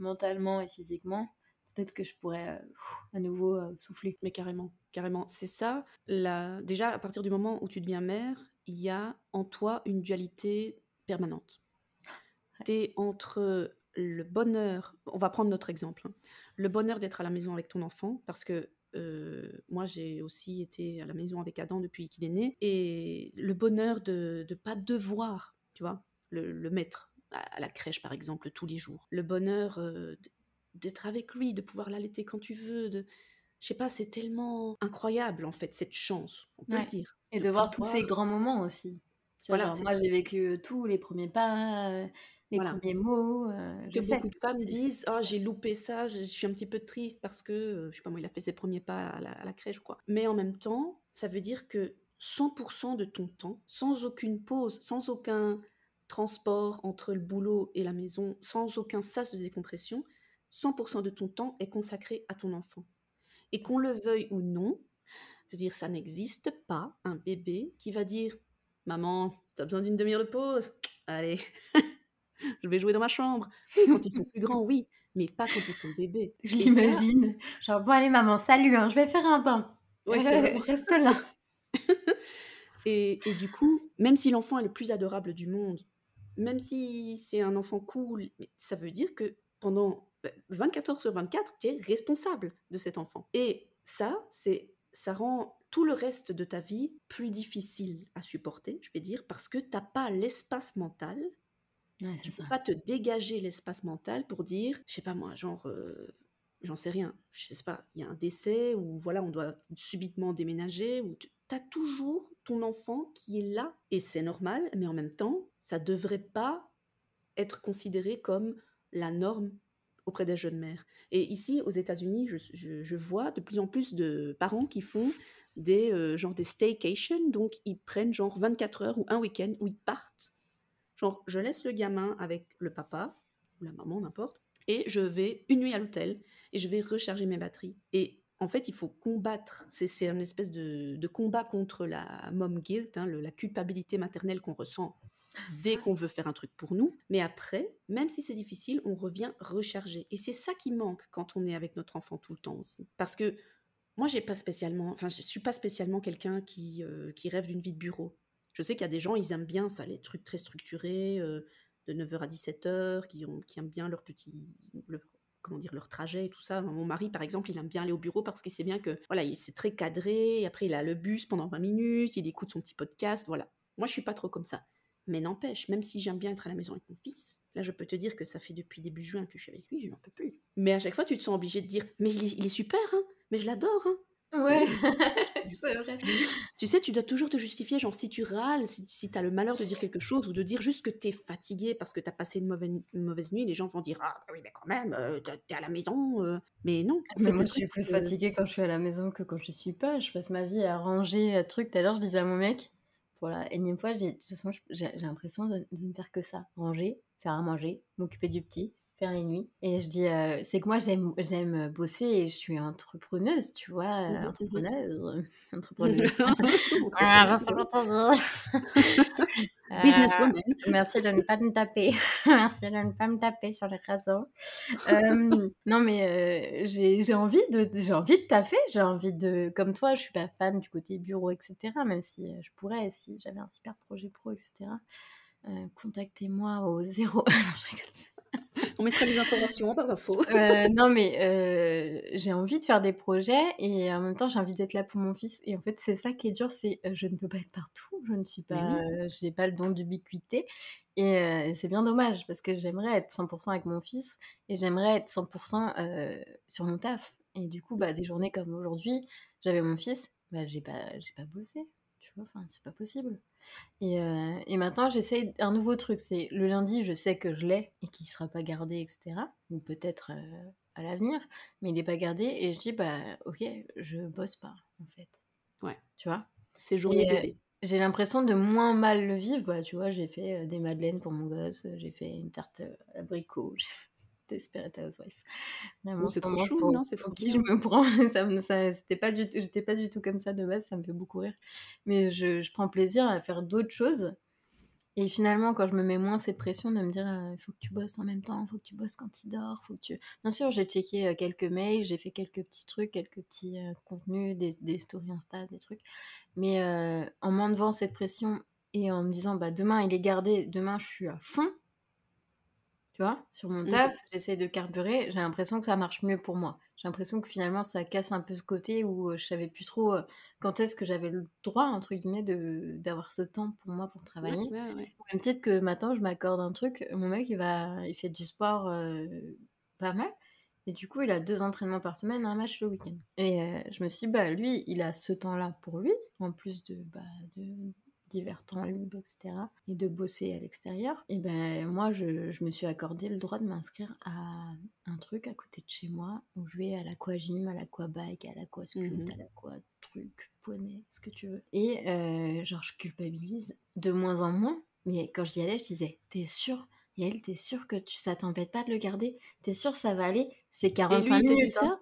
mentalement et physiquement, peut-être que je pourrais, heu, à nouveau, heu, souffler. Mais carrément, carrément. C'est ça, la déjà à partir du moment où tu deviens mère, il y a en toi une dualité permanente. Ouais. Tu es entre le bonheur on va prendre notre exemple, hein. Le bonheur d'être à la maison avec ton enfant parce que, heu, moi j'ai aussi été à la maison avec Adam depuis qu'il est né et le bonheur de de pas devoir, tu vois, le le mettre à la crèche par exemple tous les jours. Le bonheur, heu, d d'être avec lui, de pouvoir l'allaiter quand tu veux, de je sais pas, c'est tellement incroyable en fait cette chance, on peut le dire, et de de voir tous ces grands moments aussi. Voilà, c'est moi j'ai vécu, heu, tous les 1ers pas, heu, les Voilà. 1ers mots, Que sais, beaucoup de femmes disent: «Oh j'ai loupé ça, je je suis un petit peu triste parce que, je sais pas moi, il a fait ses 1ers pas à la à la crèche quoi». Mais en même temps, ça veut dire que 100 % de ton temps, sans aucune pause, sans aucun transport entre le boulot et la maison, sans aucun sas de décompression, 100% de ton temps est consacré à ton enfant. Et qu'on le veuille ou non, je veux dire, ça n'existe pas un bébé qui va dire Maman, t'as besoin d'une demi-heure de pause? Allez, *laughs* je vais jouer dans ma chambre. Oui, quand ils sont plus grands, oui, mais pas quand ils sont bébés. *laughs* Je l'imagine. Genre, bon, allez, maman, salut, hein, je vais faire un bain. Ouais, *laughs* Reste là. et, et, du coup, même si l'enfant est le plus adorable du monde, même si c'est un enfant cool, ça veut dire que pendant 24 bah, heures sur 24, tu es responsable de cet enfant. Et ça, c'est ça rend tout le reste de ta vie plus difficile à supporter, je vais dire, parce que tu n'as pas l'espace mental. Ouais, tu ne peux pas te dégager l'espace mental pour dire, je sais pas moi, genre, euh, j'en sais rien, je sais pas, il y a un décès ou voilà, on doit subitement déménager ou tu as toujours ton enfant qui est là et c'est normal, mais en même temps, ça devrait pas être considéré comme la norme auprès des jeunes mères. Et ici, aux États-Unis, je, vois de plus en plus de parents qui font des euh, genre des staycations, donc ils prennent genre 24 heures ou un week-end où ils partent. Genre, je laisse le gamin avec le papa ou la maman, n'importe, et je vais une nuit à l'hôtel et je vais recharger mes batteries. Et en fait, il faut combattre. C'est une espèce de, combat contre la mom guilt, hein, la culpabilité maternelle qu'on ressent dès qu'on veut faire un truc pour nous. Mais après, même si c'est difficile, on revient recharger. Et c'est ça qui manque quand on est avec notre enfant tout le temps aussi. Parce que moi, j'ai pas spécialement, enfin, je suis pas spécialement quelqu'un qui, euh, rêve d'une vie de bureau. Je sais qu'il y a des gens, ils aiment bien ça, les trucs très structurés, euh, de 9h à 17h, qui, ont, qui aiment bien leur petit, comment dire, leur trajet et tout ça. Mon mari, par exemple, il aime bien aller au bureau parce qu'il sait bien que, voilà, c'est très cadré, après il a le bus pendant 20 minutes, il écoute son petit podcast, voilà. Moi, je suis pas trop comme ça. Mais n'empêche, même si j'aime bien être à la maison avec mon fils, là je peux te dire que ça fait depuis début juin que je suis avec lui, je n'en peux plus. Mais à chaque fois, tu te sens obligé de dire Mais il est, super, hein mais je l'adore. Hein Ouais, *laughs* c'est vrai. Tu sais, tu dois toujours te justifier, genre si tu râles, si, si tu as le malheur de dire quelque chose ou de dire juste que tu es fatigué parce que tu as passé une mauvaise, mauvaise, nuit, les gens vont dire Ah bah oui, mais quand même, euh, tu es à la maison. Euh. Mais non. Mais moi, je suis plus fatiguée quand je suis à la maison que quand je suis pas. Je passe ma vie à ranger un truc. Tout à l'heure, je disais à mon mec, voilà, énième fois, de toute façon, j'ai l'impression de, de ne faire que ça ranger, faire à manger, m'occuper du petit, les nuits. Et je dis, euh, c'est que moi, j'aime, j'aime bosser et je suis entrepreneuse, tu vois, euh, entrepreneuse, *laughs* *laughs* entrepreneuse. ah, *laughs* Businesswoman. Euh, merci de ne pas me taper. merci de ne pas me taper sur les réseaux. non, mais j'ai envie de j'ai envie de taffer. J'ai envie de comme toi, je suis pas fan du côté bureau, etc. Même si je pourrais, si j'avais un super projet pro, etc. contactez-moi au zéro. *laughs* On mettra des informations par info. Euh, non, mais euh, j'ai envie de faire des projets et en même temps, j'ai envie d'être là pour mon fils. Et en fait, c'est ça qui est dur, c'est euh, je ne peux pas être partout. Je ne suis pas, j'ai pas le don d'ubiquité. Et c'est bien dommage parce que j'aimerais être 100% avec mon fils et j'aimerais être 100% sur mon taf. Et du coup, bah, des journées comme aujourd'hui, j'avais mon fils, bah, j'ai pas, pas bossé enfin, c'est pas possible. Et, euh, et maintenant, j'essaie un nouveau truc. C'est le lundi, je sais que je l'ai et qu'il sera pas gardé, etc. Ou peut-être euh, à l'avenir, mais il est pas gardé. Et je dis, bah, ok, je bosse pas, en fait. Ouais. Tu vois? C'est journée euh, bébé. j'ai l'impression de moins mal le vivre. Bah, tu vois, j'ai fait des madeleines pour mon gosse, j'ai fait une tarte à l'abricot, Desperate Housewife. Vraiment, c'est trop chou, non C'est trop qui je me prends. *laughs* ça, ça c'était pas du tout, j'étais pas du tout comme ça de base. Ça me fait beaucoup rire. Mais je, je prends plaisir à faire d'autres choses. Et finalement, quand je me mets moins cette pression de me dire euh, il faut que tu bosses en même temps, il faut que tu bosses quand il dort, faut que tu. Bien sûr, j'ai checké euh, quelques mails, j'ai fait quelques petits trucs, quelques petits euh, contenus, des, des, stories Insta, des trucs. Mais en m'enlevant cette pression et en me disant bah demain il est gardé, demain je suis à fond, tu vois, sur mon mmh. taf, j'essaie de carburer, j'ai l'impression que ça marche mieux pour moi. J'ai l'impression que finalement, ça casse un peu ce côté où je savais plus trop quand est-ce que j'avais le droit, entre guillemets, d'avoir ce temps pour moi pour travailler. Ouais, même titre que maintenant, je m'accorde un truc, mon mec, il, va, il fait du sport pas mal. Et du coup, il a deux entraînements par semaine, un match le week-end. Et je me suis dit, bah, lui, il a ce temps-là pour lui, en plus de, bah, de, divers temps libres, etc. et de bosser à l'extérieur, et ben moi je, je, me suis accordé le droit de m'inscrire à un truc à côté de chez moi où je vais à l'aquagym, à l'aquabike, à l'aquasculpt, mmh. à l'aqua truc, poney, ce que tu veux. Et euh, genre je culpabilise de moins en moins, mais quand j'y allais, je disais, t'es sûr Et elle, t'es sûre que tu, ça t'embête pas de le garder? T'es sûre ça va aller? C'est Et 45 lui, il te dit minutes. ça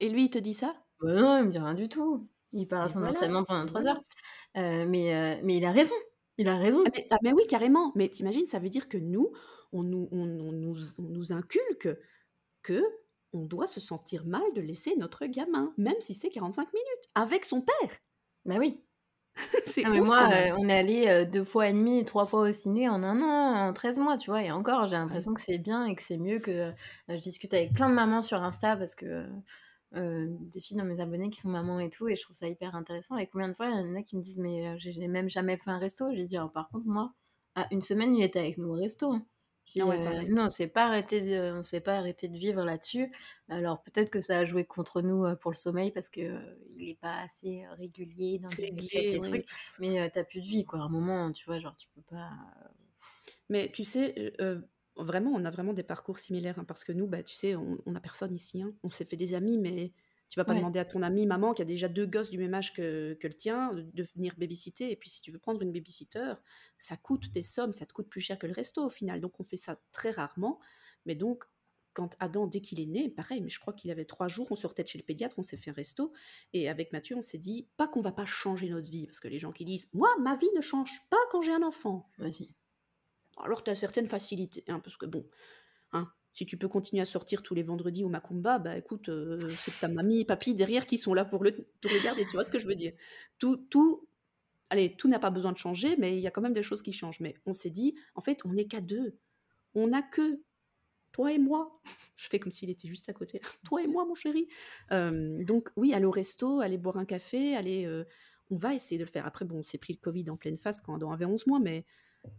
Et lui, il te dit ça? Bah non, il me dit rien du tout. Il part à Et son voilà, entraînement pendant et 3 voilà. heures. Euh, mais, euh, mais il a raison. Il a raison. Ah mais, ah mais oui, carrément. Mais t'imagines, ça veut dire que nous, on nous, on, on nous, on nous inculque que on doit se sentir mal de laisser notre gamin, même si c'est 45 minutes, avec son père. Bah oui. *laughs* c'est Ah, moi, euh, on est allé euh, deux fois et demi, trois fois au ciné en un an, en 13 mois, tu vois. Et encore, j'ai l'impression que c'est bien et que c'est mieux que. euh, je discute avec plein de mamans sur Insta parce que. Euh, des filles dans mes abonnés qui sont mamans et tout, et je trouve ça hyper intéressant. Et combien de fois il y en a qui me disent, mais euh, j'ai même jamais fait un resto. J'ai dit, Alors, par contre, moi, à une semaine, il était avec nous au resto. hein. Ah dit, euh, non, on s'est pas arrêté de, on s'est pas arrêté de vivre là-dessus. Alors peut-être que ça a joué contre nous euh, pour le sommeil parce que euh, il est pas assez régulier dans fêtes, des ouais. trucs. Mais t'as plus de vie, quoi. À un moment, tu vois, genre, tu peux pas. Mais tu sais, vraiment, on a vraiment des parcours similaires, hein, parce que nous, bah, tu sais, on, on a personne ici. hein. On s'est fait des amis, mais tu vas pas Ouais. demander à ton ami, maman, qui a déjà deux gosses du même âge que, que le tien, de, de venir babysitter. Et puis, si tu veux prendre une babysitter, ça coûte des sommes, ça te coûte plus cher que le resto au final. Donc, on fait ça très rarement. Mais donc, quand Adam, dès qu'il est né, pareil, mais je crois qu'il avait trois jours, on sortait de chez le pédiatre, on s'est fait un resto. Et avec Mathieu, on s'est dit, pas qu'on va pas changer notre vie, parce que les gens qui disent, moi, ma vie ne change pas quand j'ai un enfant Vas-y. Alors tu as certaines facilités, hein, parce que bon, hein, si tu peux continuer à sortir tous les vendredis au Macumba, bah écoute, euh, c'est ta mamie et papy derrière qui sont là pour le, pour le garder, tu vois ce que je veux dire Tout, tout, allez, tout n'a pas besoin de changer, mais il y a quand même des choses qui changent. Mais on s'est dit, en fait, on n'est qu'à deux. On n'a que toi et moi. Je fais comme s'il était juste à côté. *laughs* toi et moi, mon chéri. Euh, donc oui, aller au resto, aller boire un café, aller... euh, on va essayer de le faire. Après, bon, on s'est pris le Covid en pleine face quand Adam avait 11 mois, mais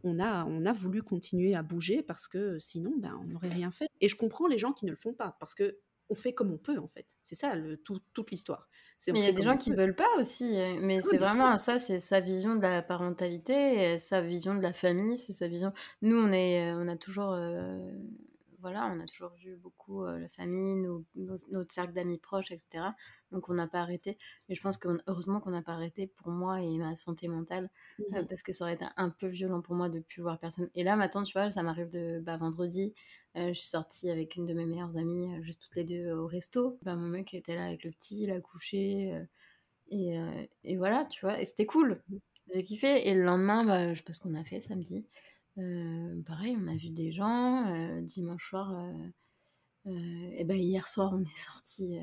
on a, on a voulu continuer à bouger parce que sinon, ben, on n'aurait rien fait. Et je comprends les gens qui ne le font pas parce que on fait comme on peut en fait. C'est ça le, tout- toute l'histoire. Mais il y a des gens qui peut. veulent pas aussi. euh, Mais Oui, c'est vraiment ça, c'est sa vision de la parentalité, sa vision de la famille, c'est sa vision. Nous, on est, euh, on a toujours, euh, voilà, on a toujours vu beaucoup euh, la famille, nos, nos- notre cercle d'amis proches, etc. Donc on n'a pas arrêté. Mais je pense que heureusement qu'on n'a pas arrêté pour moi et ma santé mentale, euh, parce que ça aurait été un peu violent pour moi de plus voir personne. Et là, maintenant, tu vois, ça m'arrive de bah, vendredi. euh, je suis sortie avec une de mes meilleures amies, juste toutes les deux euh, au resto. Bah, mon mec était là avec le petit, il a couché. euh, et, et voilà, tu vois, et c'était cool. J'ai kiffé. Et le lendemain, bah, je sais pas ce qu'on a fait samedi. Euh, pareil, on a vu des gens. euh, dimanche soir, euh, euh, et ben hier soir, on est sorti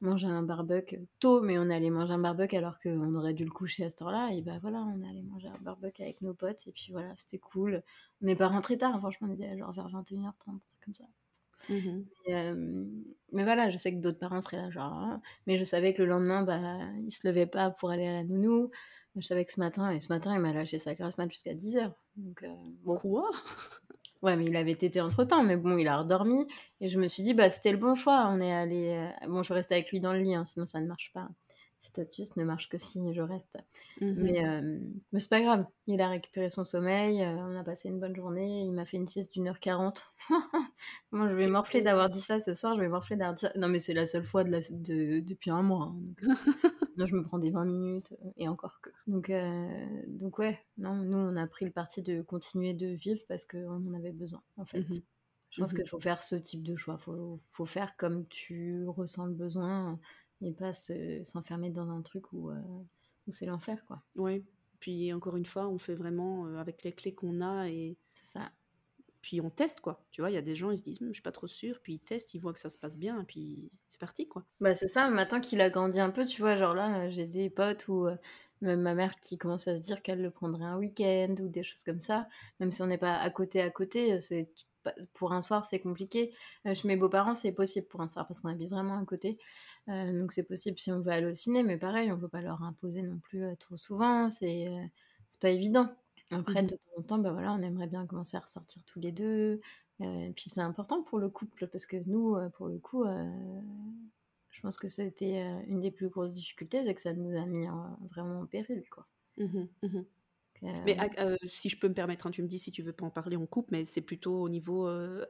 manger un barbecue tôt, mais on est allé manger un barbecue alors qu'on aurait dû le coucher à cette heure-là. Et ben voilà, on est allé manger un barbecue avec nos potes. Et puis voilà, c'était cool. On n'est pas rentré tard, hein, franchement, on était là genre vers 21h30, un truc comme ça. Et, euh, mais voilà, je sais que d'autres parents seraient là, genre, hein. mais je savais que le lendemain, bah, il se levait pas pour aller à la nounou. Je savais que ce matin, et ce matin, il m'a lâché sa grasse mat jusqu'à 10h. Donc, euh, bon. Quoi? Ouais, mais il avait tété entre temps, mais bon, il a redormi. Et je me suis dit, bah, c'était le bon choix. On est allé. euh, Bon, je reste avec lui dans le lit, hein, sinon ça ne marche pas. Cette astuce ne marche que si je reste. Mhm. Mais, euh, mais c'est pas grave. Il a récupéré son sommeil. euh, on a passé une bonne journée. Il m'a fait une sieste d'une heure quarante. *laughs* Moi, je vais morfler d'avoir dit ça ce soir. Je vais morfler d'avoir dit ça. Non, mais c'est la seule fois de la... de... depuis un mois. hein, donc, euh, *laughs* non, je me prends des 20 minutes et encore que. Donc, euh, donc ouais, non, nous, on a pris le parti de continuer de vivre parce qu'on en avait besoin, en fait. Mhm. Je pense Mhm. qu'il faut faire ce type de choix. Il faut, faut faire comme tu ressens le besoin et pas se- s'enfermer dans un truc où, euh, où c'est l'enfer, quoi. Ouais. Puis encore une fois, on fait vraiment euh, avec les clés qu'on a et C'est ça. puis on teste quoi. Tu vois, il y a des gens ils se disent Hum, je suis pas trop sûre, puis ils testent, ils voient que ça se passe bien et puis c'est parti quoi. Bah, c'est ça, maintenant qu'il a grandi un peu, tu vois, genre là, euh, j'ai des potes ou euh, même ma mère qui commence à se dire qu'elle le prendrait un week-end ou des choses comme ça, même si on n'est pas à côté à côté, c'est pour un soir c'est compliqué. Euh, chez mes beaux-parents c'est possible pour un soir parce qu'on habite vraiment à côté, Euh, donc c'est possible si on veut aller au ciné, mais pareil, on peut pas leur imposer non plus euh, trop souvent, c'est c'est pas évident. Après, Mhm. de temps en temps, bah voilà, on aimerait bien commencer à ressortir tous les deux. Euh, puis c'est important pour le couple parce que nous, pour le coup, euh, je pense que c'était une des plus grosses difficultés, c'est que ça nous a mis en- vraiment en péril, quoi. Mhm, mhm. Euh, Mais euh, si je peux me permettre, hein, tu me dis si tu veux pas en parler, on coupe, mais c'est plutôt au niveau euh,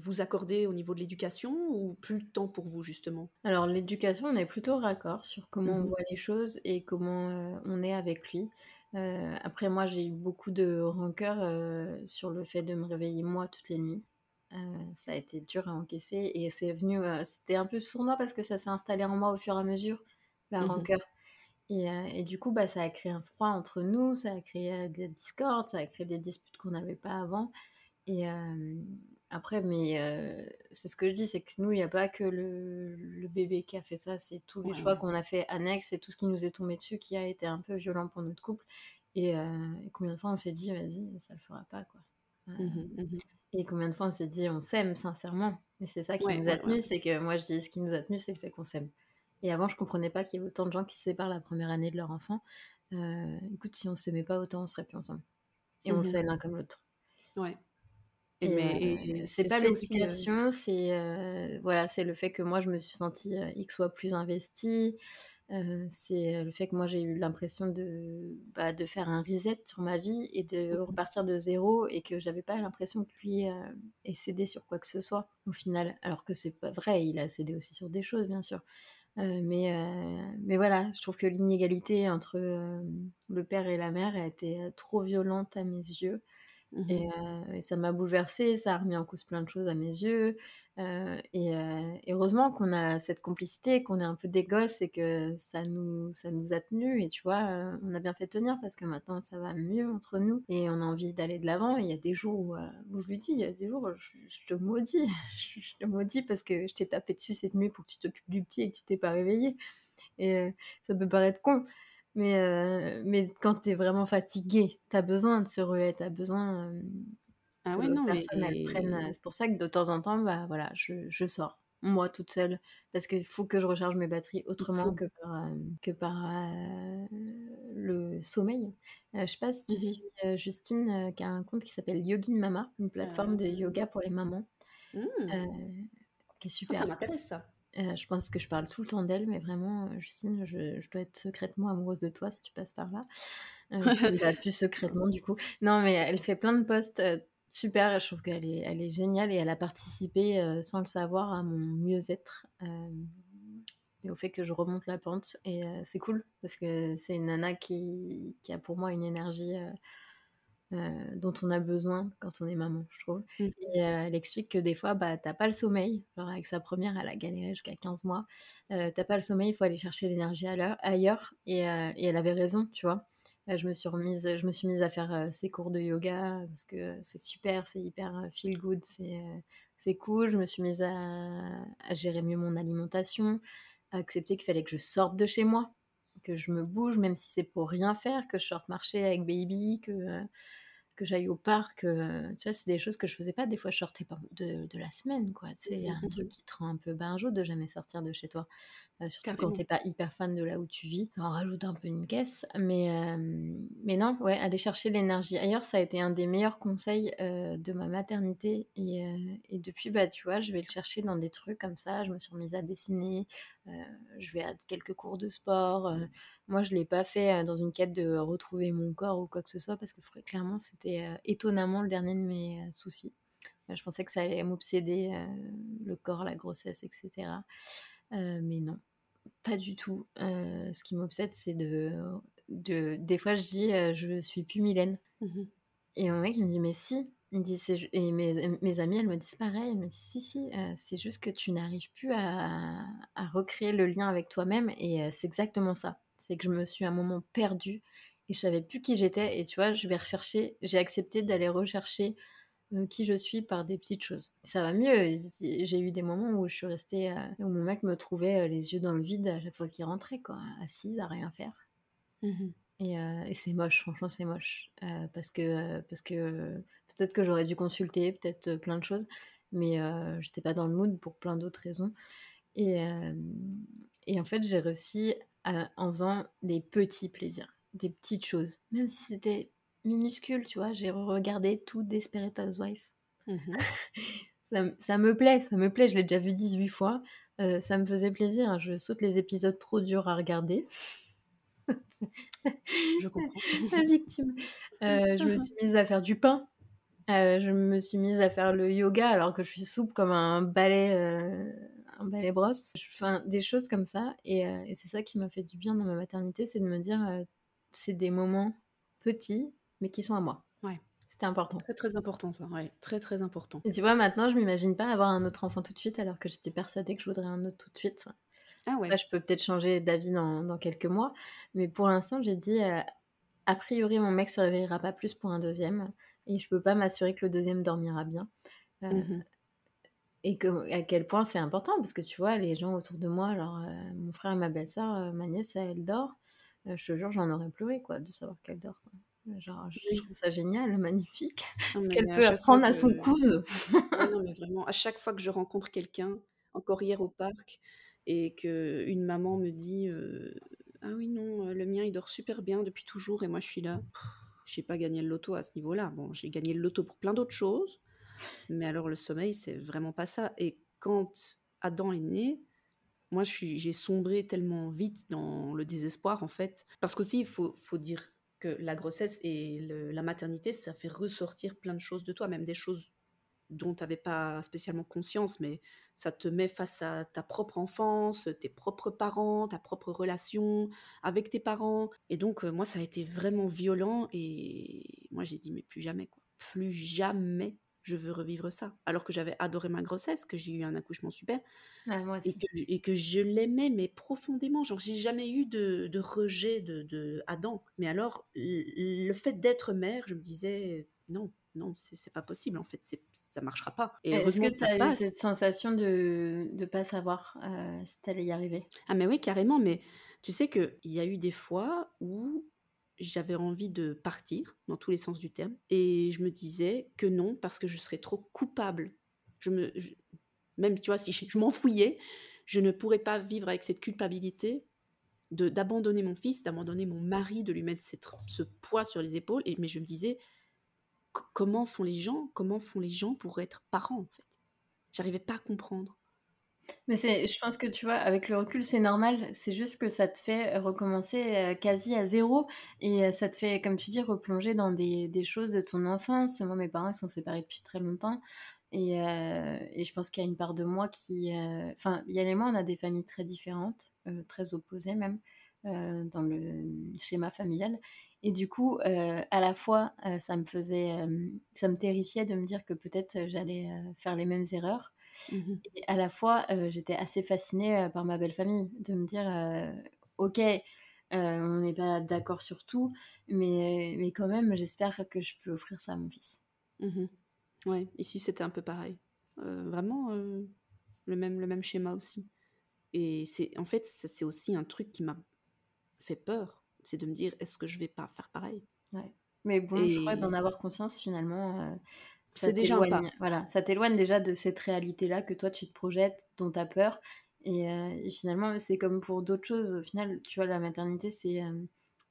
vous accorder au niveau de l'éducation ou plus le temps pour vous justement? Alors l'éducation, on est plutôt raccord sur comment on Mhm. voit les choses et comment on est avec lui. après, moi, j'ai eu beaucoup de rancœur sur le fait de me réveiller moi toutes les nuits. ça a été dur à encaisser et c'est venu, c'était un peu sournois parce que ça s'est installé en moi au fur et à mesure, la mmh rancœur. Et, et, du coup, bah, ça a créé un froid entre nous, ça a créé des discordes, ça a créé des disputes qu'on n'avait pas avant. Et après, mais c'est ce que je dis, c'est que nous, il n'y a pas que le, bébé qui a fait ça, c'est tous les choix qu'on a fait annexes et tout ce qui nous est tombé dessus qui a été un peu violent pour notre couple. Et, combien de fois on s'est dit, vas-y, ça le fera pas, quoi. Mmh mmh et combien de fois on s'est dit, on s'aime sincèrement. Et c'est ça qui nous a tenus, c'est que moi je dis, ce qui nous a tenus, c'est le fait qu'on s'aime. Et avant, je comprenais pas qu'il y ait autant de gens qui se séparent la première année de leur enfant. écoute, si on s'aimait pas autant, on serait plus ensemble. Et on sait l'un comme l'autre. Ouais. Et, c'est pas l'éducation, c'est voilà, c'est le fait que moi je me suis sentie X fois plus investie. c'est le fait que moi j'ai eu l'impression de, bah, de faire un reset sur ma vie et de mmh repartir de zéro et que j'avais pas l'impression que lui ait cédé sur quoi que ce soit au final. Alors que c'est pas vrai, il a cédé aussi sur des choses bien sûr. Mais, mais voilà, je trouve que l'inégalité entre le père et la mère a été trop violente à mes yeux. Mmh et, ça m'a bouleversée, ça a remis en cause plein de choses à mes yeux. et, heureusement qu'on a cette complicité, qu'on est un peu des gosses et que ça nous, ça nous a tenus. Et tu vois, on a bien fait tenir parce que maintenant ça va mieux entre nous et on a envie d'aller de l'avant. Il y a des jours où, je lui dis, il y a des jours où je, te maudis, *laughs* je, te maudis parce que je t'ai tapé dessus cette nuit pour que tu t'occupes du petit et que tu t'es pas réveillé. Et ça peut paraître con, mais, euh, mais quand tu es vraiment fatigué, tu as besoin de ce relais, tu as besoin euh, ah ouais, non, personne mais... prenne. Euh, c'est pour ça que de temps en temps, bah, voilà, je, je sors, moi toute seule, parce qu'il faut que je recharge mes batteries autrement que par, que par le sommeil. je sais pas si tu mmh suis Justine, qui a un compte qui s'appelle Yogin Mama, une plateforme de yoga pour les mamans. Mmh. qui est oh, super. ça m'intéresse ça. Euh, je pense que je parle tout le temps d'elle, mais vraiment, euh, Justine, je, je, dois être secrètement amoureuse de toi si tu passes par là. Euh, *laughs* plus secrètement, du coup. Non, mais elle fait plein de posts super. Je trouve qu'elle est, elle est géniale et elle a participé, sans le savoir, à mon mieux-être et au fait que je remonte la pente. Et c'est cool parce que c'est une nana qui, qui, a pour moi une énergie euh, dont on a besoin quand on est maman, je trouve. Mmh. Et euh, elle explique que des fois, bah, t'as pas le sommeil. Genre avec sa première, elle a galéré jusqu'à 15 mois. Euh, t'as pas le sommeil, il faut aller chercher l'énergie ailleurs. Et, et, elle avait raison, tu vois. je, me suis remise, je me suis mise à faire ses cours de yoga parce que c'est super, c'est hyper feel good, c'est cool. Je me suis mise à, à gérer mieux mon alimentation, à accepter qu'il fallait que je sorte de chez moi que je me bouge, même si c'est pour rien faire, que je sorte marcher avec baby, que, que j'aille au parc. Euh, tu vois, c'est des choses que je faisais pas. Des fois, je sortais pas de, de la semaine, quoi. C'est un truc mmh. qui te rend un peu barjot de jamais sortir de chez toi. Euh, surtout quand t'es pas hyper fan de là où tu vis. Ça en rajoute un peu une caisse. Mais, euh, mais non, ouais, aller chercher l'énergie ailleurs, ça a été un des meilleurs conseils de ma maternité. Et, et, depuis, bah, tu vois, je vais le chercher dans des trucs comme ça. Je me suis remise à dessiner. Je vais à quelques cours de sport. Moi, je ne l'ai pas fait dans une quête de retrouver mon corps ou quoi que ce soit, parce que clairement, c'était étonnamment le dernier de mes soucis. Je pensais que ça allait m'obséder, le corps, la grossesse, etc. mais non, pas du tout. ce qui m'obsède, c'est de, de... Des fois, je dis, je suis plus Mylène. Mmh et mon mec, il me dit, mais si. Me dit, et mes, mes amis, elles me disent pareil. Elles me disent, si, si, c'est juste que tu n'arrives plus à, à, recréer le lien avec toi-même. Et c'est exactement ça c'est que je me suis à un moment perdue et je savais plus qui j'étais. Et tu vois, je vais rechercher, j'ai accepté d'aller rechercher euh, qui je suis par des petites choses. Ça va mieux. J'ai eu des moments où je suis restée, euh, où mon mec me trouvait euh, les yeux dans le vide à chaque fois qu'il rentrait, assise à rien faire. Mmh et, et c'est moche, franchement, c'est moche. parce que, parce que peut-être que j'aurais dû consulter, peut-être plein de choses, mais j'étais pas dans le mood pour plein d'autres raisons. Et, et en fait, j'ai réussi en faisant des petits plaisirs, des petites choses. Même si c'était minuscule, tu vois, j'ai regardé tout Desperate Housewife. Mmh *laughs* ça, ça, me plaît, ça me plaît, je l'ai déjà vu 18 fois. Euh, ça me faisait plaisir, hein. je saute les épisodes trop durs à regarder. *laughs* je comprends. *laughs* La victime. *laughs* Euh, je me *laughs* suis mise à faire du pain. Euh, je me suis mise à faire le yoga alors que je suis souple comme un balai un balai brosse. Enfin, des choses comme ça. Et, euh, et c'est ça qui m'a fait du bien dans ma maternité, c'est de me dire, euh, c'est des moments petits, mais qui sont à moi. Ouais. C'était important. Très très important ça, ouais, très très important. Et tu vois, maintenant, je m'imagine pas avoir un autre enfant tout de suite, alors que j'étais persuadée que je voudrais un autre tout de suite. Ah ouais. Là, je peux peut-être changer d'avis dans, dans quelques mois, mais pour l'instant, j'ai dit, euh, a priori, mon mec se réveillera pas plus pour un deuxième, et je peux pas m'assurer que le deuxième dormira bien. Euh, Mhm. Et que, à quel point c'est important, parce que tu vois, les gens autour de moi, genre euh, mon frère et ma belle-sœur, ma nièce, elle dort. Je te jure, j'en aurais pleuré, quoi, de savoir qu'elle dort. quoi. Genre, je trouve ça génial, *laughs* magnifique. Non, Ce qu'elle peut apprendre à son cousin. Non, mais vraiment, à chaque fois que je rencontre quelqu'un, encore hier au parc, et que une maman me dit euh, Ah oui, non, euh, le mien il dort super bien depuis toujours, et moi je suis là, pff, j'ai pas gagné le loto à ce niveau-là. Bon, j'ai gagné le loto pour plein d'autres choses, mais alors le sommeil, c'est vraiment pas ça. Et quand Adam est né, moi je j'ai sombré tellement vite dans le désespoir en fait. Parce qu'aussi, il faut, faut dire que la grossesse et la maternité, ça fait ressortir plein de choses de toi, même des choses dont tu n'avais pas spécialement conscience, mais ça te met face à ta propre enfance, tes propres parents, ta propre relation avec tes parents. Et donc, euh, moi, ça a été vraiment violent et moi, j'ai dit, mais plus jamais, quoi. Plus jamais je veux revivre ça. Alors que j'avais adoré ma grossesse, que j'ai eu un accouchement super Ah, moi et que, et que je l'aimais, mais profondément. Genre, j'ai jamais eu de, de rejet de, de Adam. Mais alors, le fait d'être mère, je me disais, non, non, c'est pas possible, en fait, ça marchera pas. Est-ce que tu ça as eu passe. cette sensation de ne pas savoir euh, si tu allais y arriver? Ah, mais oui, carrément, mais tu sais qu'il y a eu des fois où j'avais envie de partir, dans tous les sens du terme, et je me disais que non, parce que je serais trop coupable. Je me, je- même, tu vois, si je, je m'enfouillais, je ne pourrais pas vivre avec cette culpabilité de d'abandonner mon fils, d'abandonner mon mari, de lui mettre cette- ce poids sur les épaules. Et, mais je me disais, comment font les gens Comment font les gens pour être parents, en fait? J'arrivais pas à comprendre. Mais c'est, je pense que tu vois, avec le recul, c'est normal. C'est juste que ça te fait recommencer euh, quasi à zéro. Et euh, ça te fait, comme tu dis, replonger dans des, des choses de ton enfance. Moi, mes parents ils sont séparés depuis très longtemps. Et, euh, et je pense qu'il y a une part de moi qui... euh, Enfin, Yann et moi, on a des familles très différentes, euh, très opposées même, euh, dans le schéma familial. Et du coup, euh, à la fois, euh, ça me faisait... euh, ça me terrifiait de me dire que peut-être j'allais faire les mêmes erreurs. Et à la fois, j'étais assez fascinée par ma belle famille, de me dire, ok, on n'est pas d'accord sur tout, mais, mais quand même, j'espère que je peux offrir ça à mon fils. Mhm. Ouais, ici c'était un peu pareil. Vraiment le, même, le même schéma aussi. Et c'est en fait, c'est aussi un truc qui m'a fait peur. C'est de me dire, est-ce que je vais pas faire pareil? Ouais. Mais bon, je crois Et- d'en avoir conscience, finalement, euh, ça C'est déjà un pas. t'éloigne. Voilà, ça t'éloigne déjà de cette réalité-là que toi, tu te projettes, dont tu as peur. Et, euh, et finalement, c'est comme pour d'autres choses. Au final, tu vois, la maternité, c'est euh,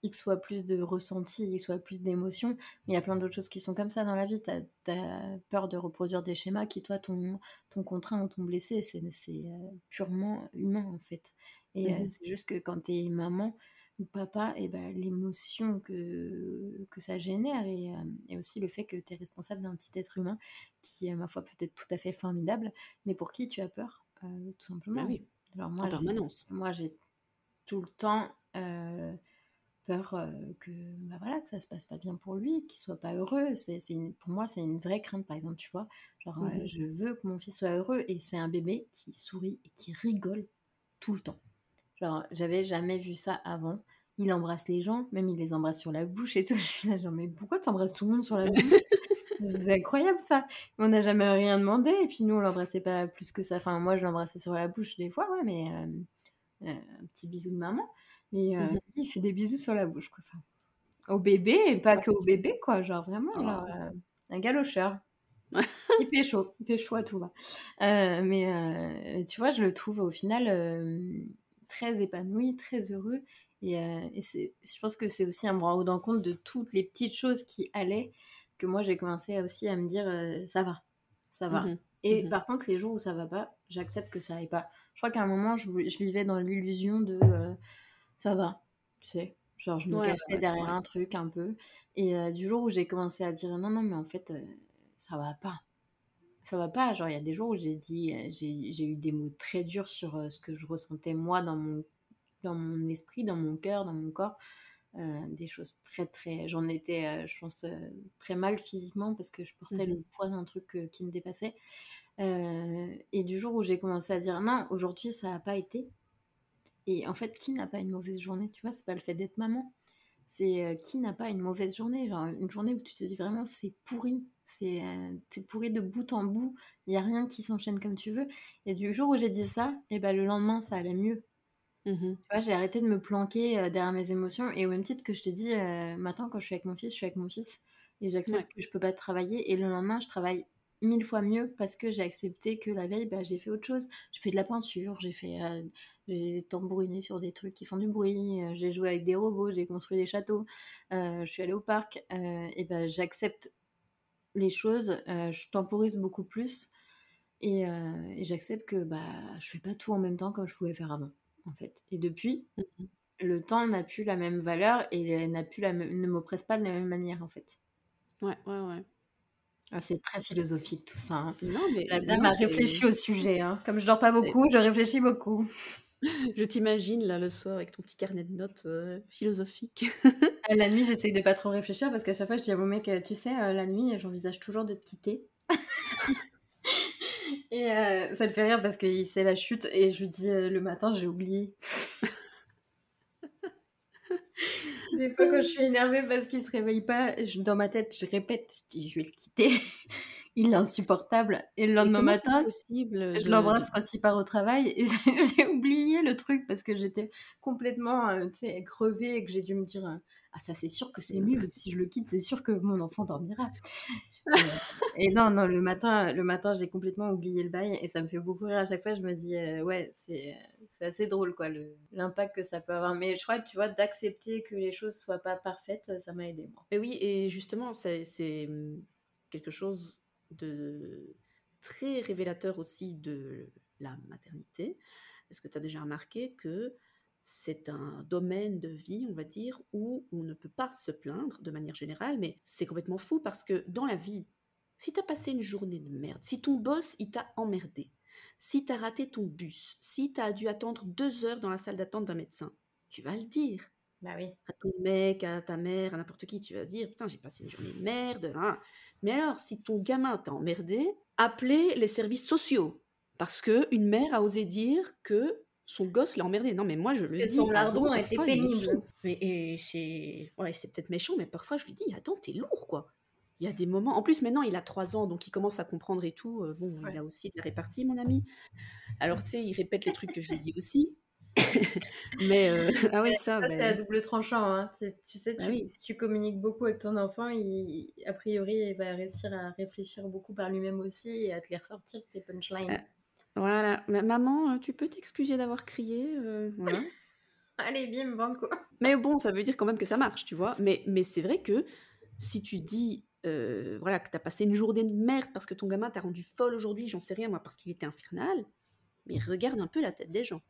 X fois plus de ressenti, X fois plus d'émotions. Mais il y a plein d'autres choses qui sont comme ça dans la vie. Tu as, peur de reproduire des schémas qui, toi, t'ont contraint ou t'ont blessé. C'est euh, purement humain, en fait. Et Mhm. c'est juste que quand tu es maman ou papa, et ben, l'émotion que, que ça génère et, euh, et aussi le fait que tu es responsable d'un petit être humain qui est, ma foi, peut-être tout à fait formidable, mais pour qui tu as peur, euh, tout simplement. Bah oui, Alors en moi, j'ai- permanence. moi, j'ai tout le temps euh, peur euh, que, bah voilà, que ça se passe pas bien pour lui, qu'il soit pas heureux. C'est, pour moi, c'est une vraie crainte, par exemple, tu vois. Genre, Mhm. je veux que mon fils soit heureux et c'est un bébé qui sourit et qui rigole tout le temps. Genre, j'avais jamais vu ça avant. Il embrasse les gens, même il les embrasse sur la bouche et tout. *laughs* Je suis là, genre, mais pourquoi t'embrasses tout le monde sur la bouche? C'est incroyable ça. On n'a jamais rien demandé et puis nous on l'embrassait pas plus que ça. Enfin, moi je l'embrassais sur la bouche des fois, ouais, mais euh, euh, un petit bisou de maman. Mais euh, lui, il fait des bisous sur la bouche, quoi. Enfin, au bébé et pas que au bébé, quoi. Genre vraiment, Oh. genre, un galocheur. *laughs* il pécho, il pécho à tout va. Mais tu vois, je le trouve au final très épanoui, très heureux. Et, euh, et je pense que c'est aussi un me rendant compte de toutes les petites choses qui allaient que moi j'ai commencé aussi à me dire euh, ça va, ça va. Mhm. Et Mhm. par contre, les jours où ça va pas, j'accepte que ça aille pas. Je crois qu'à un moment, je, vivais dans l'illusion de euh, ça va, tu sais. Genre, je me Ouais, cachais ouais, derrière ouais. un truc un peu. Et du jour où j'ai commencé à dire non, non, mais en fait, ça va pas. Ça va pas. Genre, il y a des jours où j'ai dit, euh, j'ai eu des mots très durs sur euh, ce que je ressentais moi dans mon, dans mon esprit, dans mon cœur, dans mon corps. des choses très très. J'en étais, je pense, très mal physiquement parce que je portais le Mmh poids d'un truc qui me dépassait. et du jour où j'ai commencé à dire non, aujourd'hui ça n'a pas été. Et en fait, qui n'a pas une mauvaise journée? Tu vois, c'est pas le fait d'être maman. C'est qui n'a pas une mauvaise journée? Genre une journée où tu te dis vraiment c'est pourri, c'est pourri de bout en bout, il n'y a rien qui s'enchaîne comme tu veux. Et du jour où j'ai dit ça, et ben le lendemain ça allait mieux. Mmh tu vois, j'ai arrêté de me planquer derrière mes émotions. Et au même titre que je te dis, maintenant quand je suis avec mon fils, je suis avec mon fils. Et j'accepte que je peux pas travailler. Et le lendemain, je travaille mille fois mieux parce que j'ai accepté que la veille, bah, j'ai fait autre chose. J'ai fait de la peinture, j'ai fait, j'ai tambouriné sur des trucs qui font du bruit, j'ai joué avec des robots, j'ai construit des châteaux, je suis allée au parc. et ben j'accepte les choses, je temporise beaucoup plus. Et, et j'accepte que bah, je fais pas tout en même temps comme je pouvais faire avant en fait. Et depuis, mmh le temps n'a plus la même valeur et n'a plus la ne m'oppresse pas de la même manière en fait. Ouais, ouais, ouais. Ah, c'est très philosophique tout ça. Hein. Non, mais la dame a réfléchi au sujet. Hein. Comme je dors pas beaucoup, je réfléchis beaucoup. *laughs* Je t'imagine là le soir avec ton petit carnet de notes euh, philosophique. Ah, la nuit, j'essaye de pas trop réfléchir parce qu'à chaque fois, je dis à mon mec, tu sais, euh, la nuit, j'envisage toujours de te quitter. *laughs* Et euh, ça le fait rire parce qu'il sait la chute et je lui dis euh, le matin, j'ai oublié. *laughs* Des fois, quand je suis énervée parce qu'il se réveille pas, dans ma tête, je répète, je vais le quitter. Il est insupportable. Et le lendemain matin, possible je l'embrasse quand il part au travail et *laughs* j'ai oublié le truc parce que j'étais complètement euh, crevée et que j'ai dû me dire ah ça c'est sûr que c'est mieux si je le quitte c'est sûr que mon enfant dormira et, non non le matin le matin j'ai complètement oublié le bail et ça me fait beaucoup rire. À chaque fois je me dis euh, ouais c'est c'est assez drôle quoi l'impact que ça peut avoir mais je crois que tu vois d'accepter que les choses soient pas parfaites ça m'a aidé moi. Et oui et justement c'est hum, quelque chose de très révélateur aussi de la maternité est-ce que tu as déjà remarqué que c'est un domaine de vie, on va dire, où on ne peut pas se plaindre de manière générale, mais c'est complètement fou parce que dans la vie, si tu as passé une journée de merde, si ton boss, il t'a emmerdé, si tu as raté ton bus, si tu as dû attendre deux heures dans la salle d'attente d'un médecin, tu vas le dire. Bah oui. À ton mec, à ta mère, à n'importe qui, tu vas dire Putain, j'ai passé une journée de merde. Hein. Mais alors, si ton gamin t'a emmerdé, appelez les services sociaux. Parce qu'une mère a osé dire que son gosse l'a emmerdé. Non, mais moi, je le dis. Son lardon a été pénible. Mais, et c'est ouais, peut-être méchant, mais parfois, je lui dis Attends, t'es lourd, quoi. Il y a des moments. En plus, maintenant, il a 3 ans, donc il commence à comprendre et tout. Euh, bon, il a aussi de la répartie, mon ami. Alors, tu sais, il répète les trucs que je lui dis aussi. *laughs* mais euh, *laughs* ah ouais, ça, ça c'est à double tranchant. Hein. Tu sais, bah si tu communiques beaucoup avec ton enfant, il, a priori, il va réussir à réfléchir beaucoup par lui-même aussi et à te les ressortir tes punchlines. Ah, voilà, maman, euh, tu peux t'excuser d'avoir crié, euh, voilà. *laughs* Allez, bim, quoi. Mais bon, ça veut dire quand même que ça marche, tu vois. Mais, mais c'est vrai que si tu dis, euh, voilà, que t'as passé une journée de merde parce que ton gamin t'a rendu folle aujourd'hui, j'en sais rien moi, parce qu'il était infernal, mais regarde un peu la tête des gens.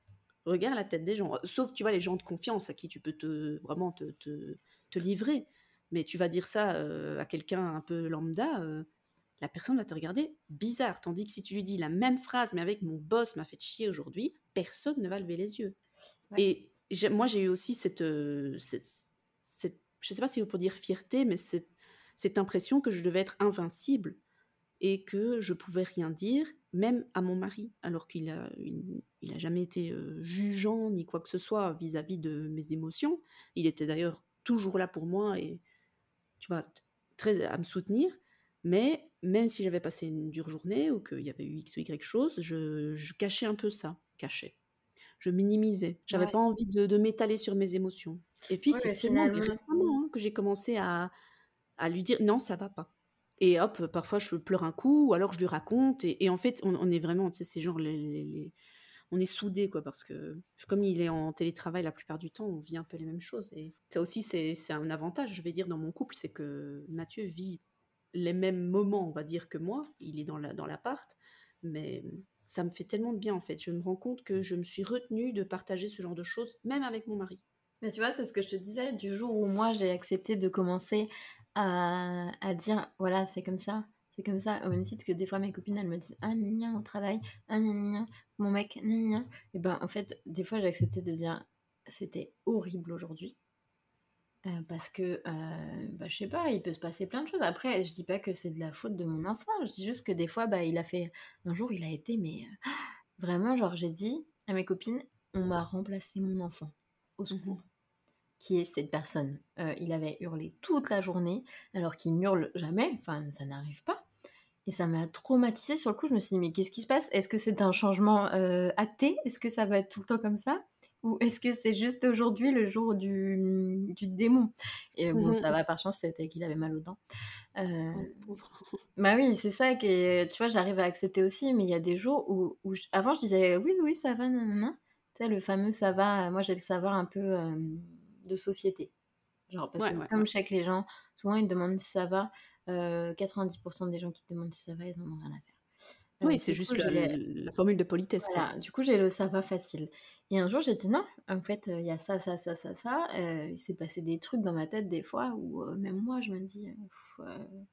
Regarde la tête des gens. Sauf, tu vois, les gens de confiance à qui tu peux te vraiment te, te, te livrer. Mais tu vas dire ça à quelqu'un un peu lambda, la personne va te regarder bizarre. Tandis que si tu lui dis la même phrase, mais avec mon boss m'a fait chier aujourd'hui, personne ne va lever les yeux. Et moi, j'ai eu aussi cette, euh, cette, cette, je sais pas si vous pour dire fierté, mais cette, cette impression que je devais être invincible et que je pouvais rien dire, même à mon mari, alors qu'il a, il, a jamais été euh, jugeant ni quoi que ce soit vis-à-vis -vis de mes émotions. Il était d'ailleurs toujours là pour moi et tu vois très à me soutenir. Mais même si j'avais passé une dure journée ou qu'il y avait eu X ou Y chose, je, cachais un peu ça, cachais. Je minimisais. J'avais pas envie de, m'étaler sur mes émotions. Et puis c'est seulement récemment hein, que j'ai commencé à, lui dire non, ça va pas. Et hop, parfois je pleure un coup, ou alors je lui raconte. Et, en fait, on, est vraiment, tu sais, c'est genre les, on est soudés, quoi, parce que comme il est en télétravail la plupart du temps, on vit un peu les mêmes choses. Et ça aussi, c'est un avantage, je vais dire, dans mon couple, c'est que Mathieu vit les mêmes moments, on va dire, que moi. Il est dans la dans l'appart, mais ça me fait tellement de bien en fait. Je me rends compte que je me suis retenue de partager ce genre de choses, même avec mon mari. Mais tu vois, c'est ce que je te disais, du jour où moi j'ai accepté de commencer à, dire, voilà, c'est comme ça, c'est comme ça, au même titre que des fois mes copines elles me disent Ah, gna, au travail, ah, mon mec, gna, Et ben en fait, des fois j'ai accepté de dire C'était horrible aujourd'hui. parce que, bah, je sais pas, il peut se passer plein de choses. Après, je dis pas que c'est de la faute de mon enfant, je dis juste que des fois, bah, il a fait un jour, il a été mais *gasps* vraiment, genre, j'ai dit à mes copines: «On m'a remplacé mon enfant, au Mmh secours». Qui est cette personne? il avait hurlé toute la journée, alors qu'il n'hurle jamais, enfin, ça n'arrive pas et ça m'a traumatisée sur le coup, je me suis dit: «Mais qu'est-ce qui se passe? Est-ce que c'est un changement, acté? Est-ce que ça va être tout le temps comme ça? Ou est-ce que c'est juste aujourd'hui le jour du, du démon?» et bon, Mmh ça va, par chance, c'était qu'il avait mal aux dents. Heu, *laughs* Oh bah, oui, c'est ça qui est tu vois, j'arrive à accepter aussi, mais il y a des jours où avant je disais: «Oui, oui, ça va, nin Tu sais, le fameux «ça va», moi j'ai le «ça va» un peu, hem, de société. Genre parce que ouais, comme ouais. je sais que les gens, souvent ils te demandent si ça va, heu, 90 des gens qui te demandent si ça va, ils en ont rien à faire. Heu, Oui, c'est juste la formule de politesse, quoi. du coup, j'ai le «ça va» facile et un jour, j'ai dit: «Non, en fait, il y a ça, ça, ça, ça, ça», heu, il s'est passé des trucs dans ma tête des fois où, même moi, je me dis: «Heu,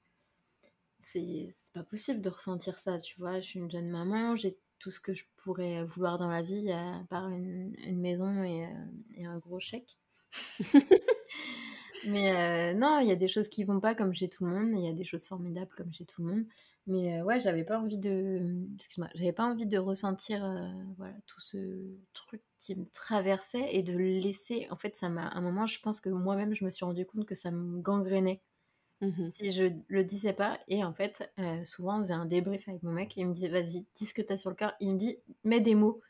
c'est pas possible de ressentir ça», tu vois? Je suis une jeune maman, j'ai tout ce que je pourrais vouloir dans la vie, à part une une maison et un gros chèque. *laughs* Mais heu, non, il y a des choses qui vont pas comme chez tout le monde, il y a des choses formidables comme chez tout le monde. Mais heu, ouais, j'avais pas envie de excuse-moi, j'avais pas envie de ressentir, heu, voilà, tout ce truc qui me traversait et de le laisser. En fait, ça m'a à un moment, je pense que moi-même, je me suis rendu compte que ça me gangrénait. Mmh si je le disais pas et en fait, souvent, on faisait un débrief avec mon mec et il me disait: «Vas-y, dis ce que tu as sur le cœur». Il me dit: «Mets des mots,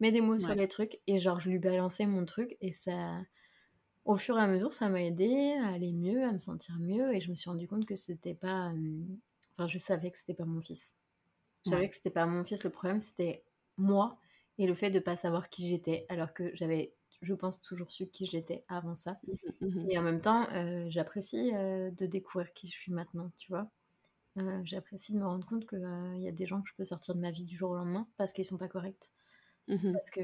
mets des mots sur les trucs» et genre, je lui balançais mon truc et ça au fur et à mesure, ça m'a aidée à aller mieux, à me sentir mieux et je me suis rendu compte que c'était pas, enfin, je savais que c'était pas mon fils. Je savais Ouais. que c'était pas mon fils, le problème, c'était moi et le fait de pas savoir qui j'étais, alors que j'avais, je pense, toujours su qui j'étais avant ça Mmh mh. Mmh et en même temps, j'apprécie, de découvrir qui je suis maintenant, tu vois? J'apprécie de me rendre compte que, heu, il y a des gens que je peux sortir de ma vie du jour au lendemain parce qu'ils sont pas corrects. Mmh Parce que,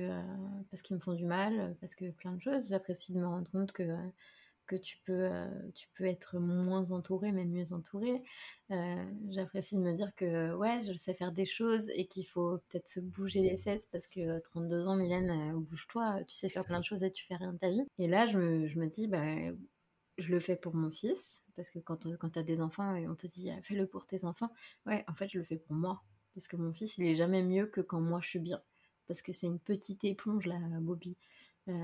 parce qu'ils me font du mal, parce que plein de choses. J'apprécie de me rendre compte que, que tu peux, tu peux être moins entouré, mais mieux entouré. J'apprécie de me dire que, ouais, je sais faire des choses et qu'il faut peut-être se bouger les fesses parce que, 32 ans, Mylène, bouge-toi, tu sais faire plein de choses et tu fais rien de ta vie. Et là, je me je me dis: «Bah, je le fais pour mon fils», parce que quand, quand tu as des enfants et on te dit: «Ah, fais-le pour tes enfants», ouais, en fait, je le fais pour moi. Parce que mon fils, il est jamais mieux que quand moi je suis bien. Parce que c'est une petite éponge là, Bobby. Heu,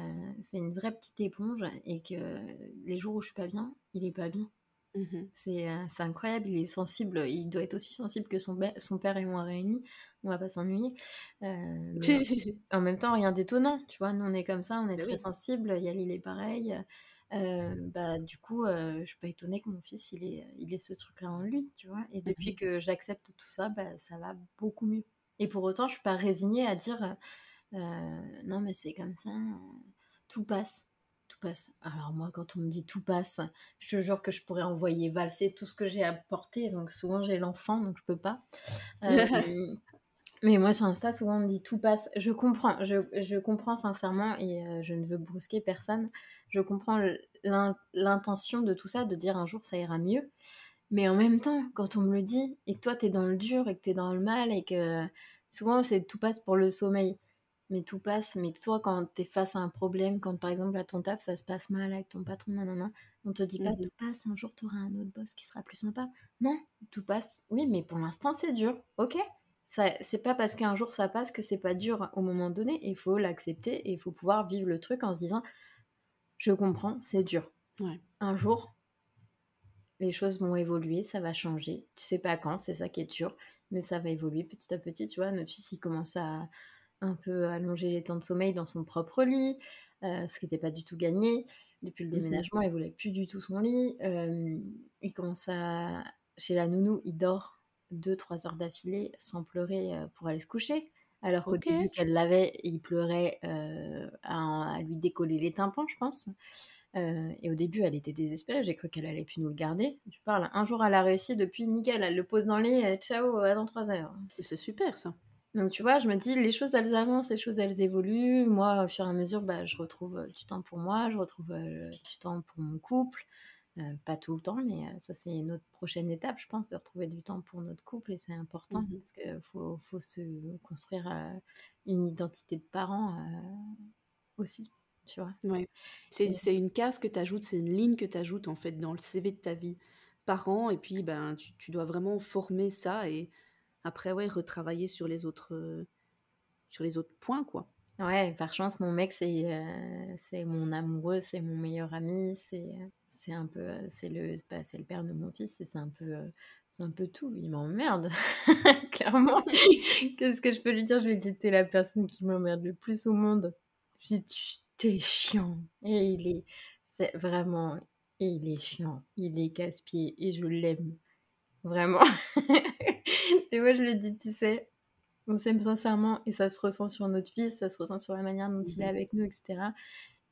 c'est une vraie petite éponge et que les jours où je suis pas bien, il est pas bien. Mmh C'est, heu, c'est incroyable, il est sensible, il doit être aussi sensible que son père et moi réunis. On va pas s'ennuyer. *laughs* En même temps, rien d'étonnant, tu vois? Nous, on est comme ça, on est Bah très oui. sensibles, Yael, il est pareil. Heu, bah, du coup, heu, je suis pas étonnée que mon fils, il ait il ait ce truc-là en lui, tu vois? Et Mmh depuis que j'accepte tout ça, bah, ça va beaucoup mieux. Et pour autant, je suis pas résignée à dire, heu: «Heu, non, mais c'est comme ça, heu, tout passe, tout passe». Alors moi, quand on me dit: «Tout passe», je te jure que je pourrais envoyer valser tout ce que j'ai porter, donc souvent j'ai l'enfant, donc je peux pas. *laughs* Mais moi sur Insta, souvent on me dit: «Tout passe». Je comprends, je je comprends sincèrement et je ne veux brusquer personne. Je comprends l'intention de tout ça, de dire: «Un jour ça ira mieux». Mais en même temps, quand on me le dit et que toi tu es dans le dur et que tu es dans le mal et que souvent c'est tout passe pour le sommeil. Mais tout passe, mais toi quand tu es face à un problème, quand par exemple à ton taf ça se passe mal avec ton patron, nanana, on te dit pas: Mmh «Tout passe, un jour tu auras un autre boss qui sera plus sympa». Non, tout passe, oui, mais pour l'instant c'est dur, OK? C'est pas parce qu'un jour ça passe que c'est pas dur au moment donné, il faut l'accepter et il faut pouvoir vivre le truc en se disant: «Je comprends, c'est dur. Ouais. Un jour, les choses vont évoluer, ça va changer. Tu sais pas quand, c'est ça qui est dur, mais ça va évoluer petit à petit», tu vois? Notre fils, il commence à un peu allonger les temps de sommeil dans son propre lit, heu, ce qui était pas du tout gagné. Depuis le Mmh mh. déménagement, il voulait plus du tout son lit. Hem, il commence à chez la nounou, il dort 2-3 heures d'affilée sans pleurer, heu, pour aller se coucher. Alors qu'au début qu'elle l'avait, il pleurait, à à lui décoller les tympans, je pense. Heu et au début, elle était désespérée, j'ai cru qu'elle allait plus nous le garder. Tu parles, un jour elle a réussi, depuis nickel, elle le pose dans le lit, ciao, à dans 3 heures. C'est super ça. Donc tu vois, je me dis: «Les choses, elles avancent, les choses, elles évoluent». Moi, au fur et à mesure, bah, je retrouve, heu, du temps pour moi, je retrouve, heu, du temps pour mon couple. Pas tout le temps, mais ça, c'est notre prochaine étape, je pense, de retrouver du temps pour notre couple et c'est important Mmh parce qu'il faut faut se construire, une identité de parent, aussi. Tu vois? Ouais. C'est une case que tu ajoutes, c'est une ligne que tu ajoutes en fait dans le CV de ta vie. Parents et puis ben tu tu dois vraiment former ça et après ouais, retravailler sur les autres, sur les autres points quoi. Ouais, par chance, mon mec, c'est c'est mon amoureux, c'est mon meilleur ami, c'est c'est un peu, c'est le bah, c'est le père de mon fils et c'est un peu, c'est un peu tout. Il m'emmerde, *laughs* clairement. *laughs* Qu'est-ce que je peux lui dire? Je lui dis: «Tu la personne qui m'emmerde le plus au monde». Je lui «Tu chiant» et il est c'est vraiment il est chiant, il est casse-pied et je l'aime, vraiment. *laughs* Et moi, je lui dis: «Tu sais, on s'aime sincèrement et ça se ressent sur notre fils, ça se ressent sur la manière dont il est mmh avec nous, etc.»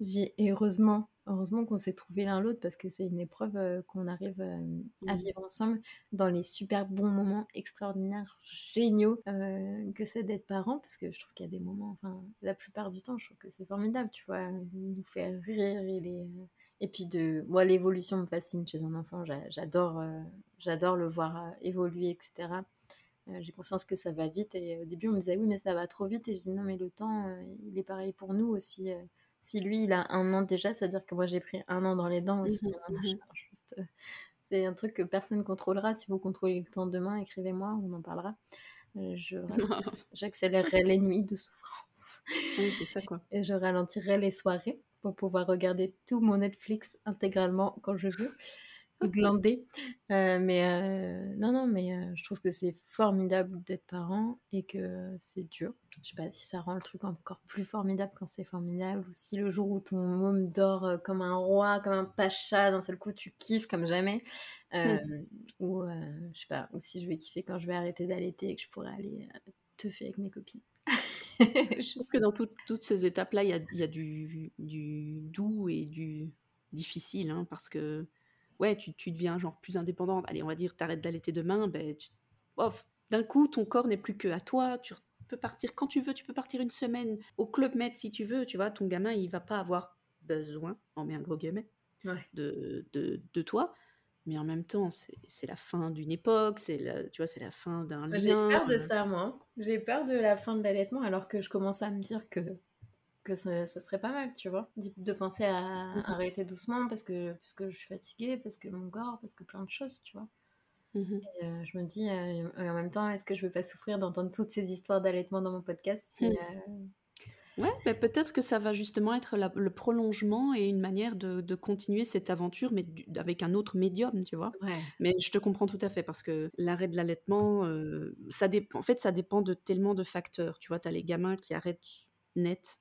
J'ai heureusement, heureusement qu'on s'est trouvé l'un l'autre parce que c'est une épreuve euh, qu'on arrive euh, à vivre ensemble dans les super bons moments extraordinaires, géniaux euh, que c'est d'être parent parce que je trouve qu'il y a des moments, enfin la plupart du temps, je trouve que c'est formidable, tu vois, il nous fait rire, et puis de moi l'évolution me fascine chez un enfant, j'adore, j'adore le voir évoluer, etc. j'ai conscience que ça va vite et au début on me disait oui mais ça va trop vite et je dis non mais le temps il est pareil pour nous aussi si lui, il a un an déjà, ça veut dire que moi, j'ai pris un an dans les dents aussi. Mmh hein, mmh euh, c'est un truc que personne ne contrôlera. Si vous contrôlez le temps demain, écrivez-moi, on en parlera. Euh, *laughs* j'accélérerai les nuits de souffrance. Oui, c'est ça, quoi. Et je ralentirai les soirées pour pouvoir regarder tout mon Netflix intégralement quand je veux glander. Euh, mais euh, non, non, mais euh, je trouve que c'est formidable d'être parent et que c'est dur. Je sais pas si ça rend le truc encore plus formidable quand c'est formidable ou si le jour où ton môme dort comme un roi, comme un pacha, d'un seul coup tu kiffes comme jamais. Mmh. Ou je sais pas, ou si je vais kiffer quand je vais arrêter d'allaiter et que je pourrais aller te faire avec mes copines. *laughs* je *laughs* trouve que dans toutes ces étapes-là, il y a, y a du, du, doux et du difficile, hein, parce que ouais, tu, tu, deviens genre plus indépendante. Allez, on va dire, t'arrêtes d'allaiter demain, ben, d'un coup, ton corps n'est plus que à toi. Tu peux partir quand tu veux, tu peux partir une semaine au club med si tu veux. Tu vois, ton gamin, il va pas avoir besoin, en met un gros guillemets, de, de, de, toi. Mais en même temps, c'est la fin d'une époque, c'est la, tu vois, c'est la fin d'un lien. J'ai peur de ça, moi. J'ai peur de la fin de l'allaitement, alors que je commence à me dire que que ça, serait pas mal, tu vois, de, penser à mmh arrêter doucement parce que, parce que je suis fatiguée, parce que mon corps, parce que plein de choses, tu vois. Mmh euh, je me dis, euh, en même temps, est-ce que je veux pas souffrir d'entendre toutes ces histoires d'allaitement dans mon podcast mmh. euh, Ouais, bah, peut-être que ça va justement être le prolongement et une manière de, de continuer cette aventure, mais avec un autre médium, tu vois. Mais je te comprends tout à fait parce que l'arrêt de l'allaitement, ça en fait, ça dépend de tellement de facteurs. Tu vois, tu as les gamins qui arrêtent net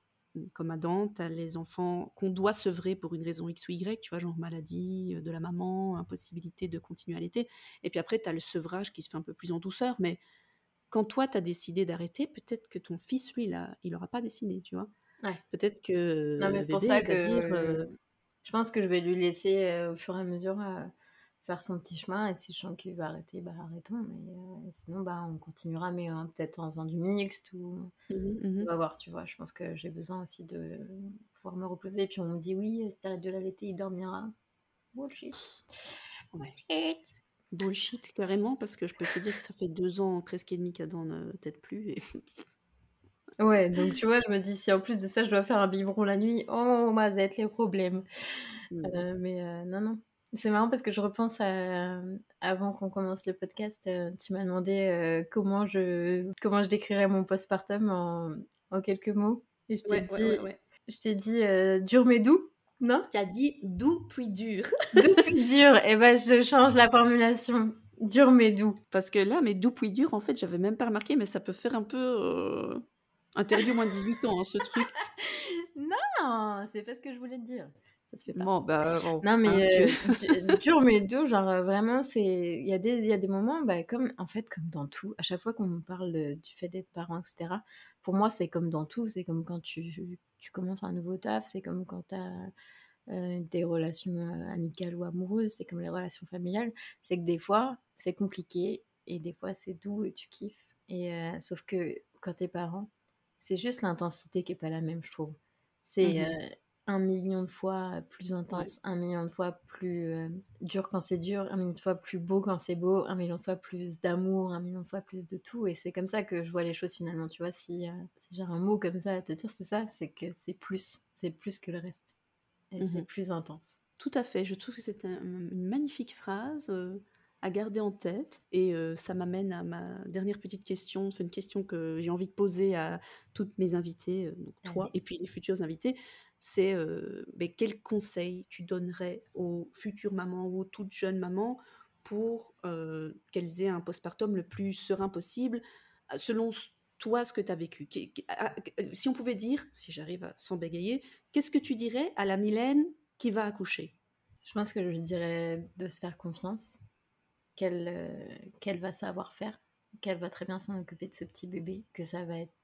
comme Adam, tu as les enfants qu'on doit sevrer pour une raison X ou Y, tu vois, genre maladie de la maman, impossibilité de continuer à allaiter. Et puis après, tu as le sevrage qui se fait un peu plus en douceur. Mais quand toi, tu as décidé d'arrêter, peut-être que ton fils, lui, là, il n'aura pas décidé, tu vois. Peut-être que. Non, mais c'est pour ça que. Dire, Je pense que je vais lui laisser au fur et à mesure faire son petit chemin. Et si je sens qu'il va arrêter, bah arrêtons. Mais euh, sinon, bah, on continuera, mais hein, peut-être en faisant du mixte ou mmh mmh on va voir, tu vois. Je pense que j'ai besoin aussi de pouvoir me reposer. Et puis on me dit oui, si t'arrêtes de l'allaiter, il dormira. Bullshit. Bullshit, carrément, parce que je peux te dire que ça fait deux ans presque et demi qu'Adam ne tête plus. Et... *laughs* Ouais, donc tu vois, je me dis, si en plus de ça, je dois faire un biberon la nuit, oh, être les problèmes. Mmh. Euh, mais euh, non, non, c'est marrant parce que je repense à, avant qu'on commence le podcast, euh, tu m'as demandé euh, comment je comment je décrirais mon postpartum en, en quelques mots. Et je t'ai dit, je t'ai dit euh, dur mais doux, non? Tu as dit doux puis dur. *laughs* doux puis dur. Et eh ben je change la formulation. Dur mais doux. Parce que là, mais doux puis dur, en fait, j'avais même pas remarqué, mais ça peut faire un peu interdit au moins de 18 ans, hein, ce truc. *laughs* non, c'est pas ce que je voulais te dire ça se fait pas. Bon, bah, euh, non, mais hein, euh, *laughs* dur, mais doux, genre euh, vraiment, c'est il y, a des, y a des moments, bah, comme en fait, comme dans tout, à chaque fois qu'on me parle du fait d'être parent, etc., pour moi, c'est comme dans tout, c'est comme quand tu, tu commences un nouveau taf, c'est comme quand tu as. Des relations amicales ou amoureuses, c'est comme les relations familiales, c'est que des fois c'est compliqué et des fois c'est doux et tu kiffes. Et sauf que quand t'es parent, c'est juste l'intensité qui est pas la même, je trouve. C'est. Mmh un million de fois plus intense, Ouais. 1 million de fois plus, euh, dur quand c'est dur, un million de fois plus beau quand c'est beau, un million de fois plus d'amour, un million de fois plus de tout et c'est comme ça que je vois les choses finalement, tu vois? Si, euh, j'ai un mot comme ça à te dire, c'est ça, c'est que c'est plus, c'est plus que le reste et mmh c'est plus intense. Tout à fait, je trouve que c'est une magnifique phrase, euh, à garder en tête et ça m'amène à ma dernière petite question. C'est une question que j'ai envie de poser à toutes mes invitées, heu, donc toi et puis les futures invitées. C'est, heu, beh, quels conseils tu donnerais aux futures mamans ou aux toutes jeunes mamans pour, qu'elles aient un postpartum le plus serein possible, selon toi, ce que tu as vécu? Si on pouvait dire, si j'arrive à sans bégayer, qu'est-ce que tu dirais à la Mylène qui va accoucher? Je pense que je dirais de se faire confiance, qu'elle, qu'elle va savoir faire, qu'elle va très bien s'en occuper de ce petit bébé, que ça va être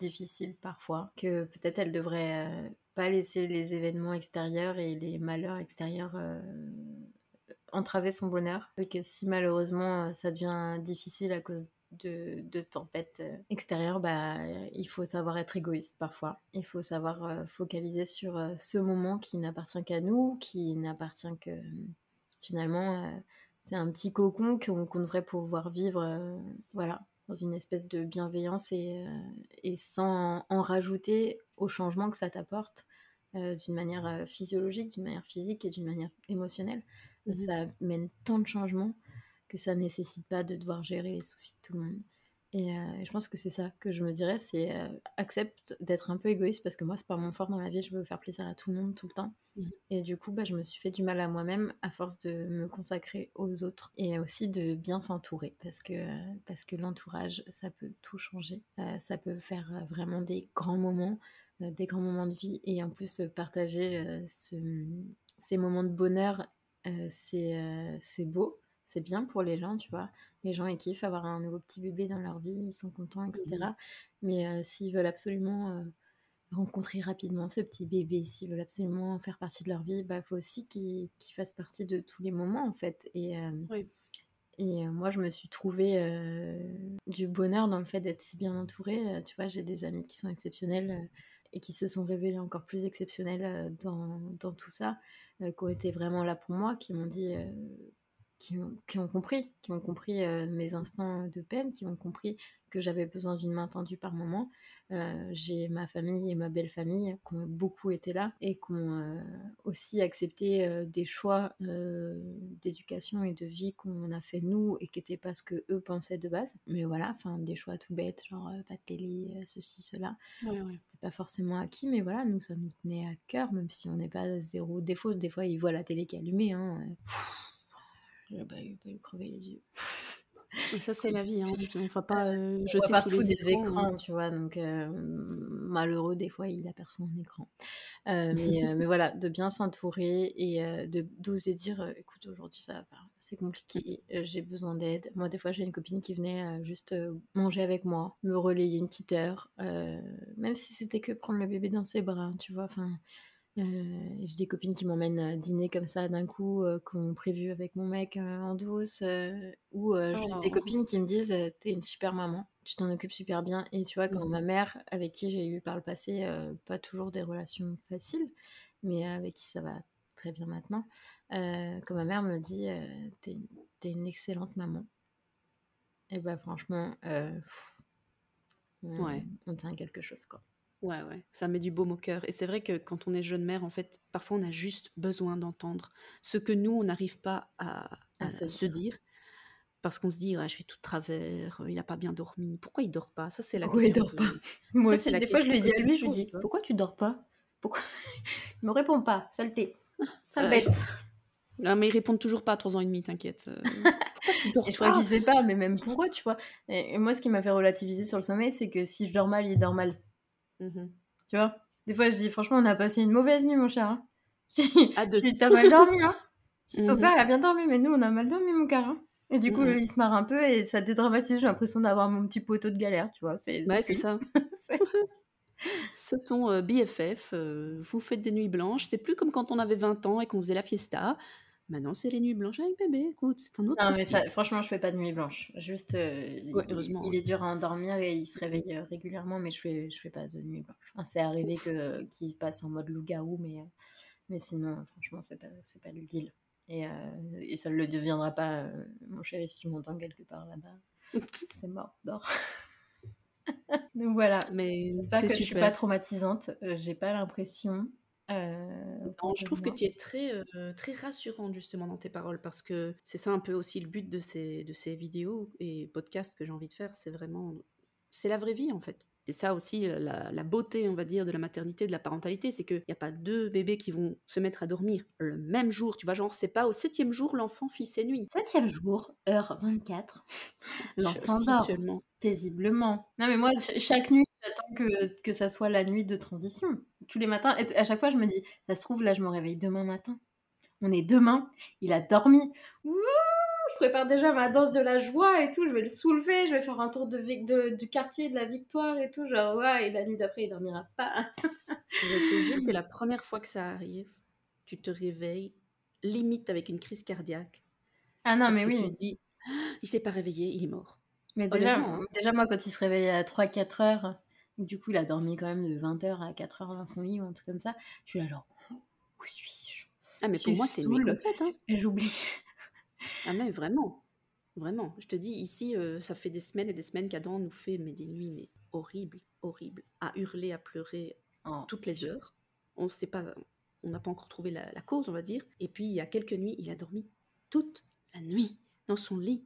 difficile parfois, que peut-être elle devrait, pas laisser les événements extérieurs et les malheurs extérieurs, heu, entraver son bonheur et que si malheureusement, heu, ça devient difficile à cause de de tempêtes, heu, extérieures, bah, il faut savoir être égoïste parfois. Il faut savoir, focaliser sur, ce moment qui n'appartient qu'à nous, qui n'appartient que, finalement, c'est un petit cocon qu'on devrait pouvoir vivre, voilà, dans une espèce de bienveillance et heu et sans en rajouter au changement que ça t'apporte, heu, d'une manière, heu, physiologique, d'une manière physique et d'une manière émotionnelle. Mmh mh. Ça amène tant de changements que ça nécessite pas de devoir gérer les soucis de tout le monde et heu, je pense que c'est ça que je me dirais, c'est, heu: «Accepte d'être un peu égoïste» parce que moi, c'est pas mon fort dans la vie, je veux faire plaisir à tout le monde, tout le temps Mmh. et du coup, bah, je me suis fait du mal à moi-même à force de me consacrer aux autres et aussi de bien s'entourer parce que, parce que l'entourage, ça peut tout changer. Heu, ça peut faire, heu, vraiment des grands moments, des grands moments de vie et en plus, partager, ce, ces moments de bonheur, heu, c'est, heu, c'est beau, c'est bien pour les gens, tu vois? Les gens, ils kiffent avoir un nouveau petit bébé dans leur vie, ils sont contents et Mmh mais heu, s'ils veulent absolument, heu, rencontrer rapidement ce petit bébé, s'ils veulent absolument faire partie de leur vie, bah, faut aussi qu'il qu'il fasse partie de tous les moments, en fait et Oui. et moi, je me suis trouvée, du bonheur dans le fait d'être si bien entourée, tu vois? J'ai des amis qui sont exceptionnels, et qui se sont révélés encore plus exceptionnels, dans dans tout ça, qui ont été vraiment là pour moi, qui m'ont dit, qui ont qui ont compris, qui ont compris, heu, mes instants de peine, qui ont compris que j'avais besoin d'une main tendue par moment. Heu, j'ai ma famille et ma belle famille qui ont beaucoup été là et qui ont, heu, aussi accepté, des choix, d'éducation et de vie qu'on a fait nous et qui étaient pas ce qu'eux pensaient de base. Mais voilà, enfin des choix tout bêtes, genre, pas de télé, ceci, cela. Ouais, ouais. C'était pas forcément acquis, mais voilà, nous, ça nous tenait à cœur, même si on n'est pas 0 défaut. Des fois, ils voient la télé qui est allumée, hein, j'ai pas pas eu crever les yeux. *laughs* Mais ça, c'est la vie, hein, *laughs* on va Heu, pas, voit jeter tous partout les des écrans, hein. écrans, tu vois? Donc heu, malheureux, des fois, il aperçoit un écran. Mais voilà, de bien s'entourer et de d'oser dire, «Écoute, aujourd'hui, ça va pas, c'est compliqué, j'ai besoin d'aide». Moi, des fois, j'ai une copine qui venait, juste, manger avec moi, me relayer une petite heure, heu, même si c'était que prendre le bébé dans ses bras, tu vois? Enfin, heu, j'ai des copines qui m'emmènent, heu, dîner comme ça d'un coup, heu, qui ont prévu avec mon mec, heu, en douce, ou juste des Oh! copines qui me disent, heu: «Tu es une super maman, tu t'en occupes super bien» et tu vois, Mmh quand mh. ma mère, avec qui j'ai eu par le passé, pas toujours des relations faciles, mais avec qui ça va très bien maintenant, quand ma mère me dit, «Tu es une excellente maman» et bah, franchement, Ouais. on tient quelque chose, quoi. Ouais, ouais, ça met du baume au cœur et c'est vrai que quand on est jeune mère, en fait, parfois on a juste besoin d'entendre ce que nous, on n'arrive pas à À se se dire. parce qu'on se dit: «Ouais, je fais tout de travers, heu, il a pas bien dormi. Pourquoi il dort pas?» ça, c'est la Pourquoi il question dort pas? *laughs* Moi ça, c'est aussi, la des fois, je question lui dis à lui, je lui dis? «Pourquoi tu dors pas? Pourquoi?» *laughs* il me répond pas, saleté, *laughs* sale bête. Non, mais ils répondent toujours pas à 3 ans et demi, t'inquiète, «Pourquoi tu Et je crois pas?» qu'il sait pas, mais même pour eux, tu vois? Et et moi, ce qui m'a fait relativiser sur le sommeil, c'est que si je dors mal, il dort mal. Mmh mh. Tu vois? Des fois, je dis: «Franchement, on a passé une mauvaise nuit, mon cher, hein». Je dis À je 2. dis: «Tu as mal dormi, hein? *laughs* Mmh «Ton mh. père, a bien dormi, mais nous, on a mal dormi, mon cœur, hein». Et du Mmh coup, mh. lui, il se marre un peu et ça dédramatise. J'ai l'impression d'avoir mon petit poteau de galère, tu vois? C'est c'est Ouais, c'est ça. *laughs* C'est ton, heu, BFF, heu, vous faites des nuits blanches. C'est plus comme quand on avait 20 ans et qu'on faisait la fiesta. Maintenant, c'est les nuits blanches avec bébé. Écoute, c'est un autre non, mais ça franchement, je fais pas de nuit blanche. Juste, Ouais, il heureusement, il ouais. est dur à endormir et il se réveille, heu, régulièrement, mais je fais je fais pas de nuit blanche. Enfin, c'est arrivé que qu'il passe en mode loup-garou, mais heu, mais sinon, franchement, c'est pas c'est pas le deal et ça ne le deviendra pas, mon chéri, si tu m'entends quelque part là-bas, *laughs* c'est mort, dors. *laughs* Donc voilà, Mais j'espère que je suis pas super. traumatisante, j'ai pas l'impression. Je trouve que tu es très, très rassurante justement dans tes paroles parce que c'est ça un peu aussi le but de ces, de ces vidéos et podcasts que j'ai envie de faire, c'est vraiment, c'est la vraie vie en fait. C'est ça aussi la, beauté, on va dire, de la maternité, de la parentalité, c'est qu'il n'y a pas deux bébés qui vont se mettre à dormir le même jour. Tu vois, genre, c'est pas au septième jour, l'enfant fit ses nuits. Septième jour, heure 24, *laughs* l'enfant dort paisiblement. Non, mais moi, chaque nuit, j'attends que, que ça soit la nuit de transition. Tous les matins, et à chaque fois, je me dis, ça se trouve, là, je me réveille demain matin. On est demain, il a dormi. Wouh prépare déjà ma danse de la joie et tout. Je vais le soulever, je vais faire un tour de, du quartier de la victoire et tout. Genre, ouais, et la nuit d'après, il dormira pas. je te jure que la première fois que ça arrive, tu te réveilles limite avec une crise cardiaque. Ah non, mais oui. Tu te dis, ah, il s'est pas réveillé, il est mort. Mais déjà, hein. déjà moi, quand il se réveille à 3-4 heures, du coup, il a dormi quand même de 20h à 4h dans son lit ou un truc comme ça, je suis là genre, où suis-je Ah, mais pour moi, c'est une complète. Hein. Et j'oublie. Ah mais vraiment, vraiment. Je te dis, ici, euh, ça fait des semaines et des semaines qu'Adam nous fait mais des nuits mais horribles, horribles, à hurler, à pleurer oh, toutes les heures. On sait pas, on n'a pas encore trouvé la, cause, on va dire. Et puis il y a quelques nuits, il a dormi toute la nuit dans son lit.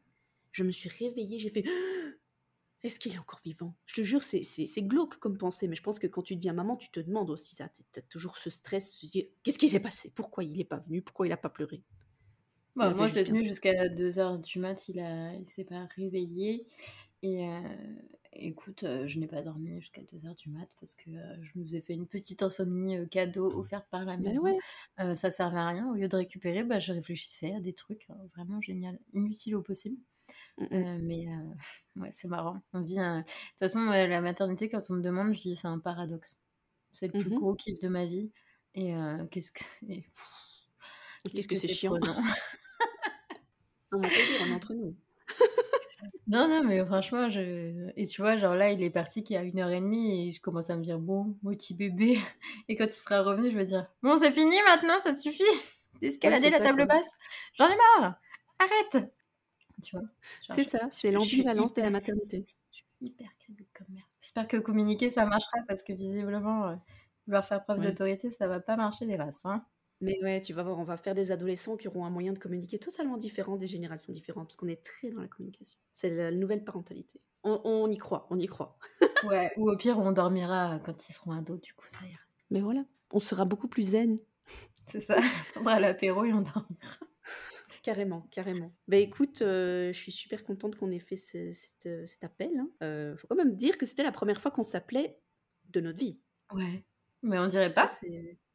Je me suis réveillée, j'ai fait Est-ce qu'il est encore vivant? Je te jure, c'est glauque comme pensée, mais je pense que quand tu deviens maman, tu te demandes aussi ça. Tu as toujours ce stress, tu te dis Qu'est-ce qui s'est passé? Pourquoi il n'est pas venu? Pourquoi il n'a pas pleuré? Bah, moi, cette nuit, jusqu'à 2h du mat, il a il s'est pas réveillé et euh, écoute, euh, je n'ai pas dormi jusqu'à 2h du mat parce que, euh, je nous ai fait une petite insomnie, cadeau offerte par la maison. ça servait à rien. Au lieu de récupérer, bah, je réfléchissais à des trucs, vraiment génial, inutiles au possible. Mmh mais *laughs* ouais, c'est marrant. On vit de toute façon, la maternité, quand on me demande, je dis: «C'est un paradoxe». C'est le plus mmh gros kiff de ma vie et qu'est-ce que *laughs* c'est qu'est-ce que c'est chiant. *laughs* On va on est entre nous. non, non, mais franchement, je... Et tu vois, genre là, il est parti qu'il y a une heure et demie et je commence à me dire, bon, mon petit bébé. Et quand il sera revenu, je vais dire, bon, c'est fini maintenant, ça suffit? D'escalader la table basse? J'en ai marre Arrête Tu vois C'est ça, c'est l'ambivalence de la maternité. Je suis hyper crédible comme mère. J'espère que communiquer, ça marchera parce que visiblement, euh, vouloir faire preuve d'autorité, ça va pas marcher des masses. Hein mais ouais, tu vas voir, on va faire des adolescents qui auront un moyen de communiquer totalement différent des générations différentes, parce qu'on est très dans la communication. C'est la nouvelle parentalité. On, y croit, on y croit. *laughs* ouais, ou au pire, on dormira quand ils seront ados, du coup, ça ira. Mais voilà, on sera beaucoup plus zen. C'est ça, *laughs* on prendra l'apéro et on dormira. Carrément, carrément. Bah écoute, euh, je suis super contente qu'on ait fait cet, appel. Il hein. euh, faut quand même dire que c'était la première fois qu'on s'appelait de notre vie. Ouais, mais on dirait pas.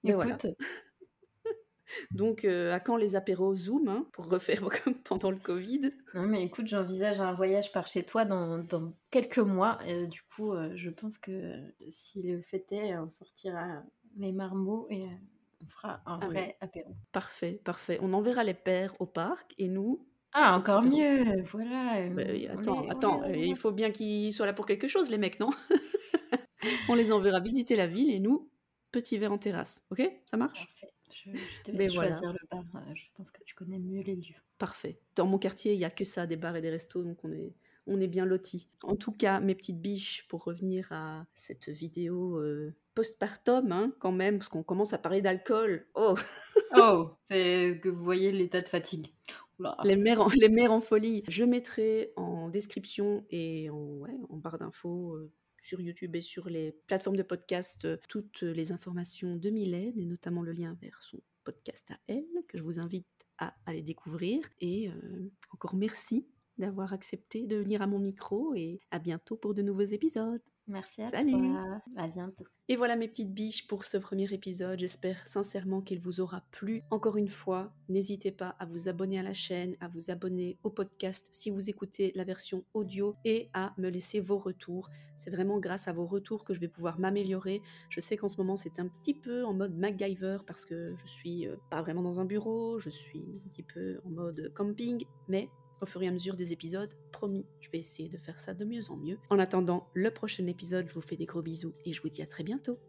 Écoute, *laughs* donc, euh, à quand les apéros Zoom hein, pour refaire *laughs* comme pendant le Covid? Non, mais écoute, j'envisage un voyage par chez toi dans, quelques mois. du coup, euh, je pense que si le fait est, on sortira les marmots et euh, on fera un ah vrai apéro. Parfait, parfait. On enverra les pères au parc et nous. Ah, encore mieux, voilà. Bah attends, attends, il faut bien qu'ils soient là pour quelque chose, les mecs, non? *laughs* On les enverra visiter la ville et nous, petit verre en terrasse. Ok? Ça marche? Parfait. Je, te laisse choisir le bar. Euh, je pense que tu connais mieux les lieux. Parfait. Dans mon quartier, il n'y a que ça, des bars et des restos, donc on est, on est bien lotis. En tout cas, mes petites biches, pour revenir à cette vidéo euh, postpartum, hein, quand même, parce qu'on commence à parler d'alcool. Oh Oh C'est que vous voyez l'état de fatigue. Les mères, en, les mères en folie. Je mettrai en description et en, ouais, en barre d'infos euh, sur YouTube et sur les plateformes de podcast euh, toutes les informations de Mylène et notamment le lien vers son podcast à elle que je vous invite à aller découvrir. Et euh, encore merci d'avoir accepté de venir à mon micro et à bientôt pour de nouveaux épisodes. Merci à Salut. toi. À bientôt. Et voilà mes petites biches pour ce premier épisode. J'espère sincèrement qu'il vous aura plu. Encore une fois, n'hésitez pas à vous abonner à la chaîne, à vous abonner au podcast si vous écoutez la version audio et à me laisser vos retours. C'est vraiment grâce à vos retours que je vais pouvoir m'améliorer. Je sais qu'en ce moment c'est un petit peu en mode MacGyver parce que je suis euh, pas vraiment dans un bureau, je suis un petit peu en mode camping, mais au fur et à mesure des épisodes. Promis, je vais essayer de faire ça de mieux en mieux. En attendant le prochain épisode, je vous fais des gros bisous et je vous dis à très bientôt.